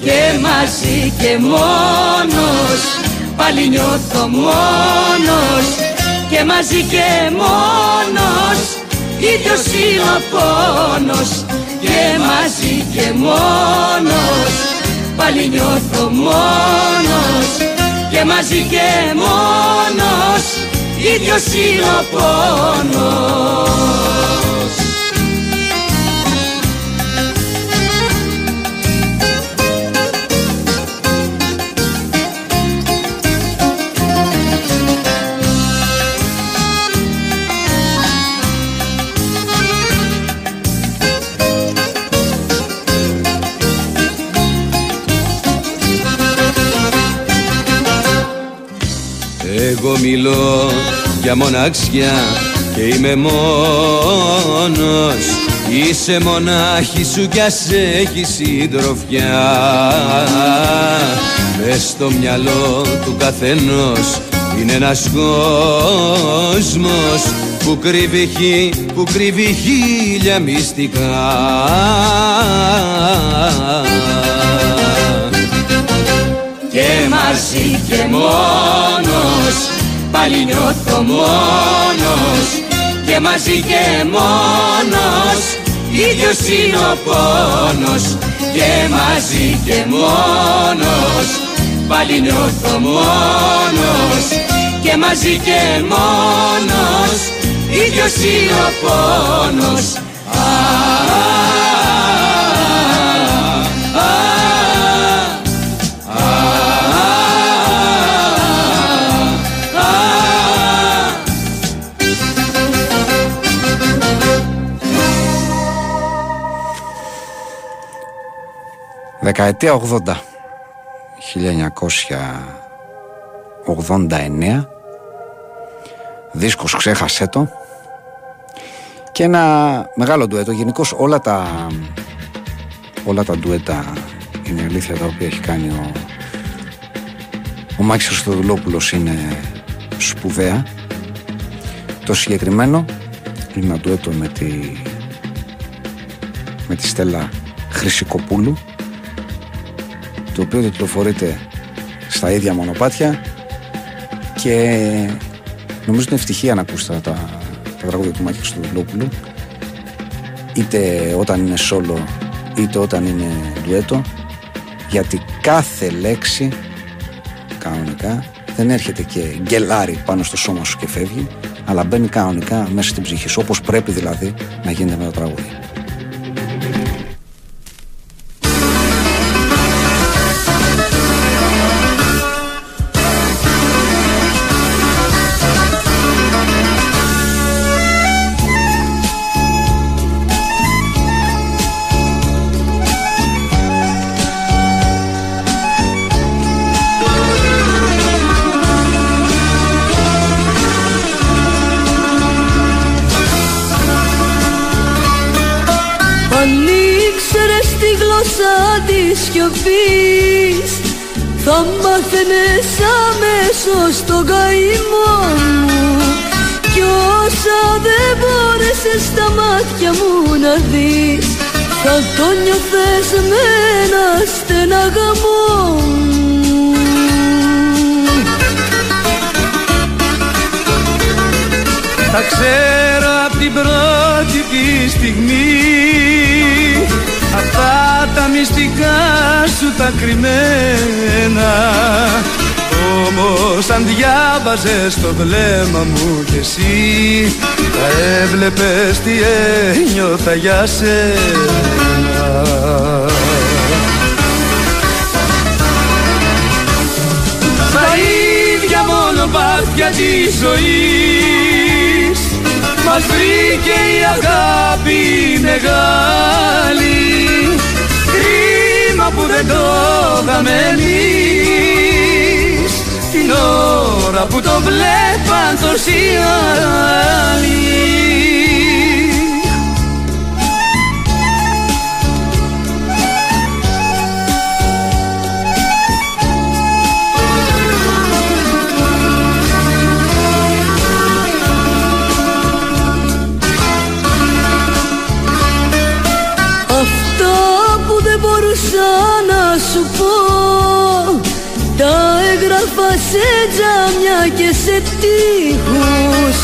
Και μαζί και μόνος Πάλι νιώθω μόνος Και μαζί και μόνος. Ίδιος είναι ο πόνος Και μαζί και μόνος. Πάλι νιώθω μόνος Και μαζί και μόνος. Ίδιος είναι ο πόνος Εγώ μιλώ για μοναξιά και είμαι μόνος. Είσαι μονάχη σου κι ας έχεις συντροφιά. Μες στο μυαλό του καθενός είναι ένας κόσμος που κρύβει, χι- που κρύβει χίλια μυστικά Και μαζί και μόνος Πάλι νιώθω μόνος. Και μαζί και μόνος Ίδιος είναι ο πόνος. Και μαζί και μόνος Πάλι νιώθω μόνος. Και μαζί και μόνος Ίδιος είναι ο πόνος Δεκαετία 80 1989 Δίσκος ξέχασέ το. Και ένα μεγάλο ντουέτο. Γενικώς όλα τα Όλα τα ντουέτα Είναι αλήθεια τα οποία έχει κάνει ο Ο Μάκης Χριστοδουλόπουλος είναι σπουδαία. Το συγκεκριμένο Είναι ένα ντουέτο με τη με τη Στέλλα Χρυσικοπούλου το οποίο τετλοφορείται στα ίδια μονοπάτια και νομίζω είναι ευτυχία να ακούς τα, τα, τα τραγούδια του Μάκη Χριστοδουλόπουλου είτε όταν είναι solo είτε όταν είναι ντουέτο γιατί κάθε λέξη κανονικά δεν έρχεται και γκελάρει πάνω στο σώμα σου και φεύγει αλλά μπαίνει κανονικά μέσα στην ψυχή σου όπως πρέπει δηλαδή να γίνεται με το τραγούδι. Σιωπής. Θα μάθαινες αμέσως τον καημό μου. Κι όσα δεν μπόρεσες στα μάτια μου να δεις Θα το νιώθες με ένα στεναγμό Τα ξέρω απ' την πρώτη τη στιγμή. Αυτά τα μυστικά σου τα κρυμμένα. Όμως αν διάβαζες το βλέμμα μου κι εσύ Θα έβλεπες τι ένιωθα για σένα. Στα ίδια μονοπάτια της ζωής. Μας βρήκε η αγάπη μεγάλη. Κρίμα που δεν το είχαμε εμείς Την ώρα που το βλέπαν τόσοι άλλοι σε τζάμια και σε τείχους.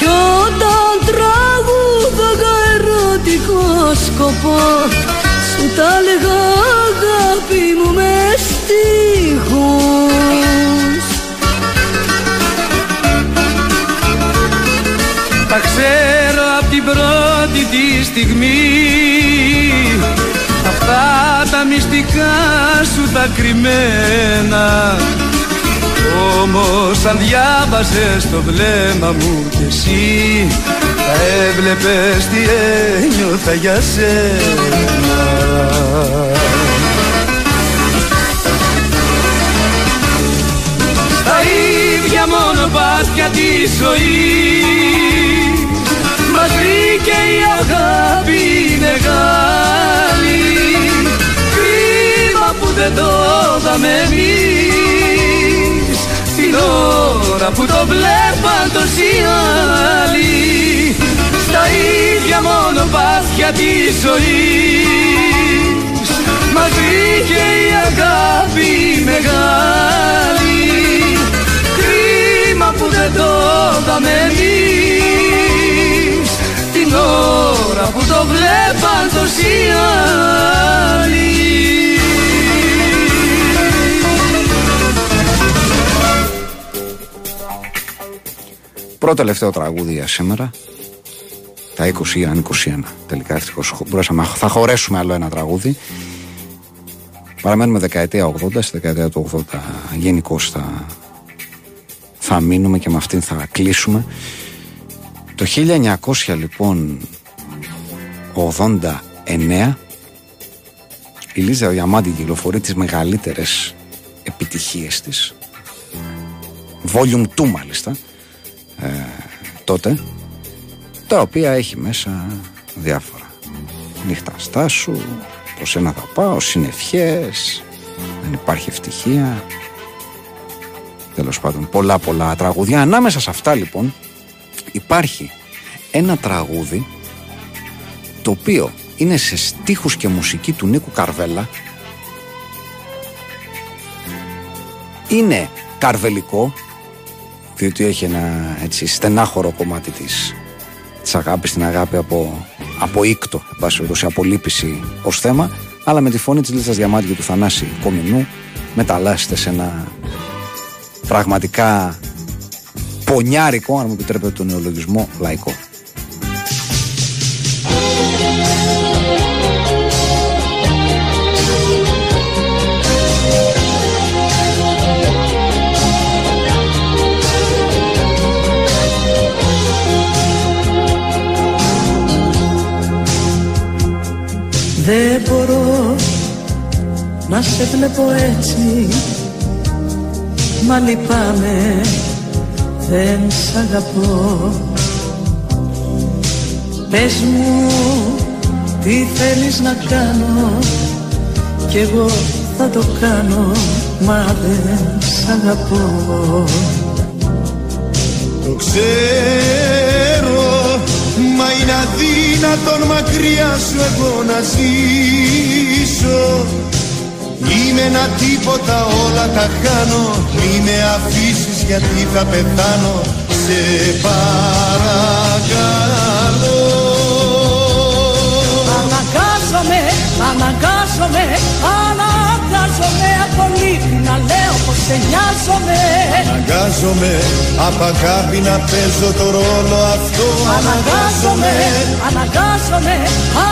Κι όταν τραγούδαγα ερωτικό σκοπό Σου τα έλεγα αγάπη μου με στίχους Τα ξέρω απ' την πρώτη τη στιγμή. Αυτά τα μυστικά σου τα κρυμμένα Όμως αν διάβαζες το βλέμμα μου κι εσύ Θα έβλεπες τι ένιωθα για σένα. Στα ίδια μονοπάτια της ζωής Μας βρήκε η αγάπη μεγάλη Κρίμα που δεν το είδαμε εμείς. Την ώρα που το βλέπαν τόσοι άλλοι Στα ίδια μονοπάτια της ζωής. Μας βρήκε η αγάπη μεγάλη. Κρίμα που δεν το είδαμε εμείς. Την ώρα που το βλέπαν τόσοι άλλοι Πρώτο τελευταίο τραγούδι για σήμερα. Τα 20 ή αν 21. Τελικά ευτυχώς μπορέσαμε. Θα χωρέσουμε άλλο ένα τραγούδι. Παραμένουμε δεκαετία 80. Στη δεκαετία του 80 γενικώ θα, θα μείνουμε και με αυτήν θα κλείσουμε. Το 1900 λοιπόν 89 η Λίζα Διαμάντη κυκλοφορεί τις μεγαλύτερες επιτυχίες της Volume 2 μάλιστα ε, τότε τα οποία έχει μέσα διάφορα. Νύχτα στάσου προς ένα θα πάω συνευχές δεν υπάρχει ευτυχία. Τέλος πάντων πολλά πολλά τραγούδια. Ανάμεσα σε αυτά λοιπόν υπάρχει ένα τραγούδι το οποίο είναι σε στίχους και μουσική του Νίκου Καρβέλα. Είναι καρβελικό διότι έχει ένα έτσι στενάχωρο κομμάτι της, της αγάπης, την αγάπη από, από ήκτο, εν πάση περιπτώσει, από λύπηση ως θέμα, αλλά με τη φωνή της Λίτσας Διαμάτη και του Θανάση Κομινού μεταλλάσσεται σε ένα πραγματικά πονιάρικο, αν μου επιτρέπετε τον νεολογισμό, λαϊκό. Δεν μπορώ να σε βλέπω έτσι. Μα λυπάμαι δεν σ' αγαπώ. Πες μου τι θέλεις να κάνω Κι εγώ θα το κάνω Μα δεν σ' αγαπώ. Το ξέρω Μα είναι αδύνατον μακριά σου εγώ να ζήσω. Είμαι ένα τίποτα όλα τα χάνω. Μη με αφήσεις γιατί θα πεθάνω. Σε παρακαλώ. Αναγκάζομαι, αναγκάζομαι, αναγκάζομαι από λύπη να λέω πως σε νοιάζομαι. Αναγκάζομαι απ' αγάπη να παίζω το ρόλο αυτό. Αναγκάζομαι, αναγκάζομαι,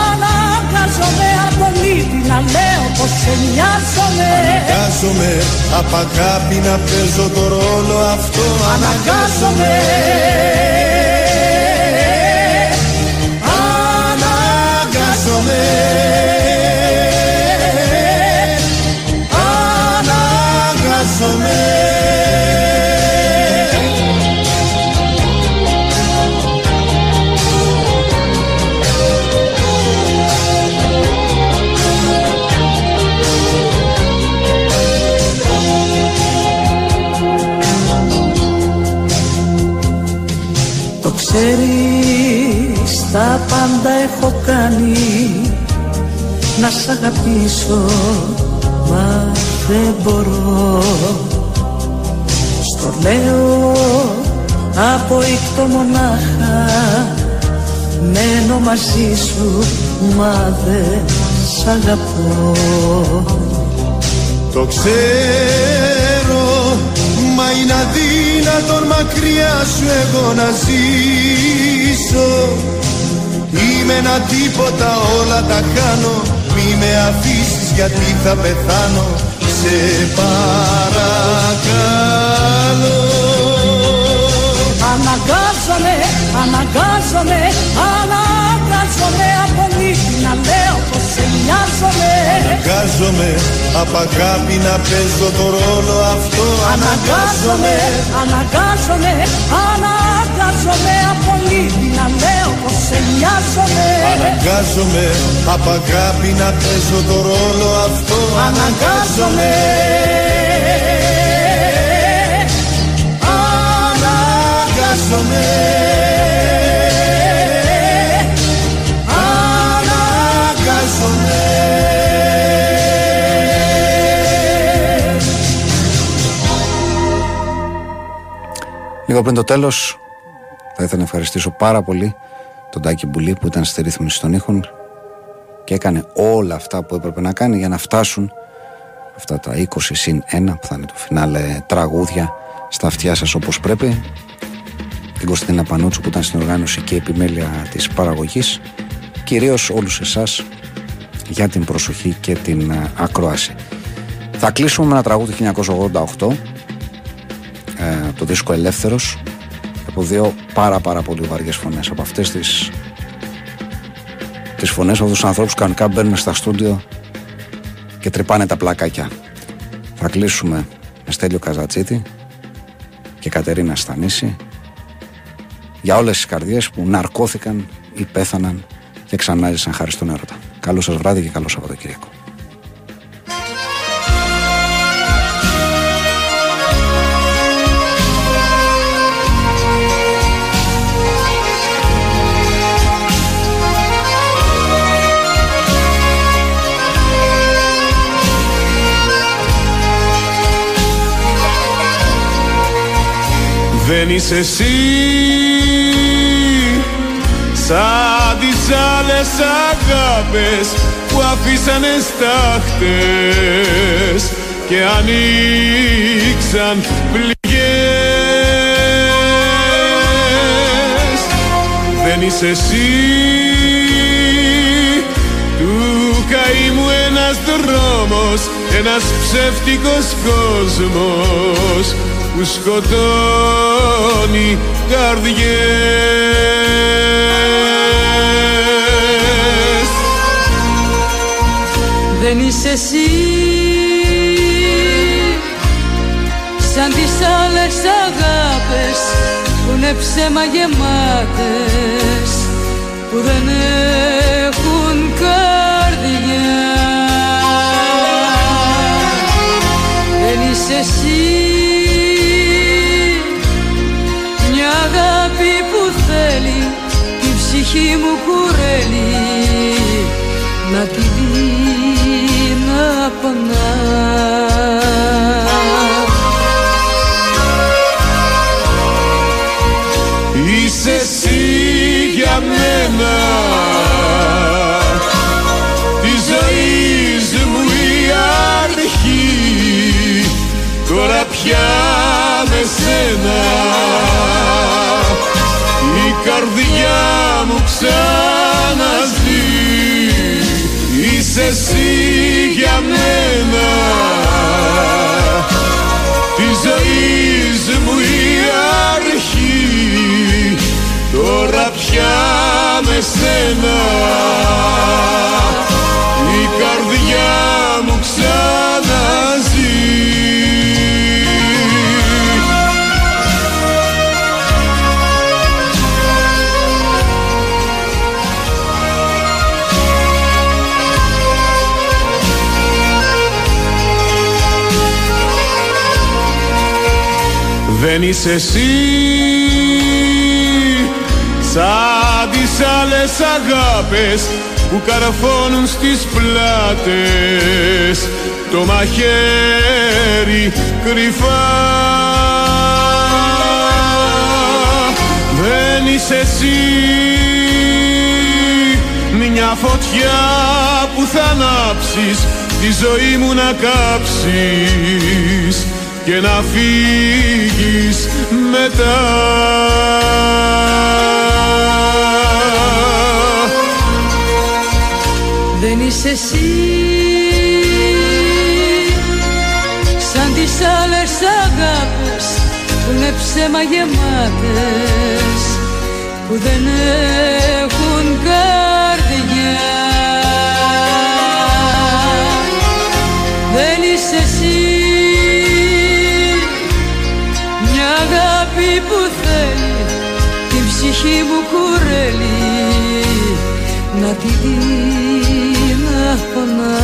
αναγκάζομαι από λύπη να λέω πως σε νοιάζομαι. Αναγκάζομαι απ' αγάπη να παίζω το ρόλο αυτό. Αναγκάζομαι Αναγκάζομαι Να σ' αγαπήσω μα δεν μπορώ. Στο λέω από ήκτο μονάχα Μένω μαζί σου μα δεν σ' αγαπώ. Το ξέρω Μα είναι αδύνατον μακριά σου εγώ να ζήσω. Είμαι ένα τίποτα όλα τα χάνω Μη με αφήσεις γιατί θα πεθάνω. Σε παρακαλώ. Αναγκάζομαι, αναγκάζομαι, αναγκάζομαι πως σε νοιάζομαι Αναγκάζομαι. Απ' αγάπη να παίζω το ρόλο αυτό. Αναγκάζομαι, αναγκάζομαι, αναγκάζομαι. Από λύπη να λέω πως σε νοιάζομαι. Αναγκάζομαι. Απ' αγάπη να παίζω το ρόλο αυτό. Αναγκάζομαι. Αναγκάζομαι Λίγο πριν το τέλος, θα ήθελα να ευχαριστήσω πάρα πολύ τον Τάκη Μπουλή που ήταν στη ρύθμιση των ήχων και έκανε όλα αυτά που έπρεπε να κάνει για να φτάσουν αυτά τα 20 συν 1 που θα είναι το φινάλε τραγούδια στα αυτιά σας όπως πρέπει. Την Κωνσταντίνα Πανούτσου που ήταν στην οργάνωση και επιμέλεια της παραγωγής. Κυρίως όλους εσάς για την προσοχή και την ε, ακρόαση. Θα κλείσουμε με ένα τραγούδι 1988 ε, το δίσκο Ελεύθερος από δύο πάρα πάρα πολύ βαριές φωνές από αυτές τις τις φωνές από τους ανθρώπους που κανονικά μπαίνουν στα στούντιο και τρυπάνε τα πλακάκια θα κλείσουμε με Στέλιο Καζατσίτη και Κατερίνα Στανίση για όλες τις καρδιές που ναρκώθηκαν ή πέθαναν και ξανά ζήσαν χάρη στον έρωτα. Καλό σας βράδυ και καλό Σαββατοκύριακο. Δεν είσαι εσύ. Σαν τις άλλες αγάπες που αφήσανε στάχτες και ανοίξαν πληγές. Δεν είσαι εσύ. Του καημού ένας δρόμος ένας ψεύτικος κόσμος που σκοτώνει καρδιές. Δεν είσαι εσύ Σαν τις άλλες αγάπες Που είναι ψέμα γεμάτες Που δεν έχουν ψυχή μου κουρέλει Να τη δει να πονά. Είσαι εσύ για μένα. Τη ζωή μου η αρχή. Τώρα πια με σένα ξαναζεί Είσαι εσύ για μένα. Τη ζωής μου η αρχή. Τώρα πια με σένα. Η καρδιά Δεν είσαι εσύ. Σαν τις άλλες αγάπες που καρφώνουν στις πλάτες. Το μαχαίρι κρυφά. Δεν είσαι εσύ. Μια φωτιά που θα ανάψεις τη ζωή μου να κάψεις και να φύγεις μετά. Δεν είσαι εσύ Σαν τις άλλες αγάπες Που είναι ψέμα γεμάτες Που δεν έχουν καρδιά. Δεν είσαι εσύ ψυχή μου κουρέλει. Να τη δει να πονά.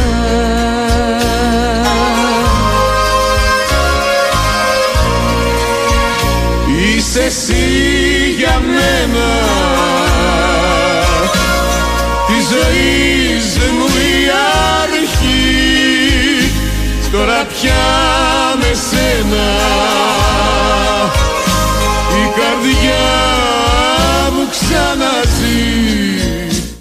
Είσαι εσύ για μένα. Τη ζωή μου η αρχή. Τώρα πια με σένα. Η καρδιά μου ξαναζείς.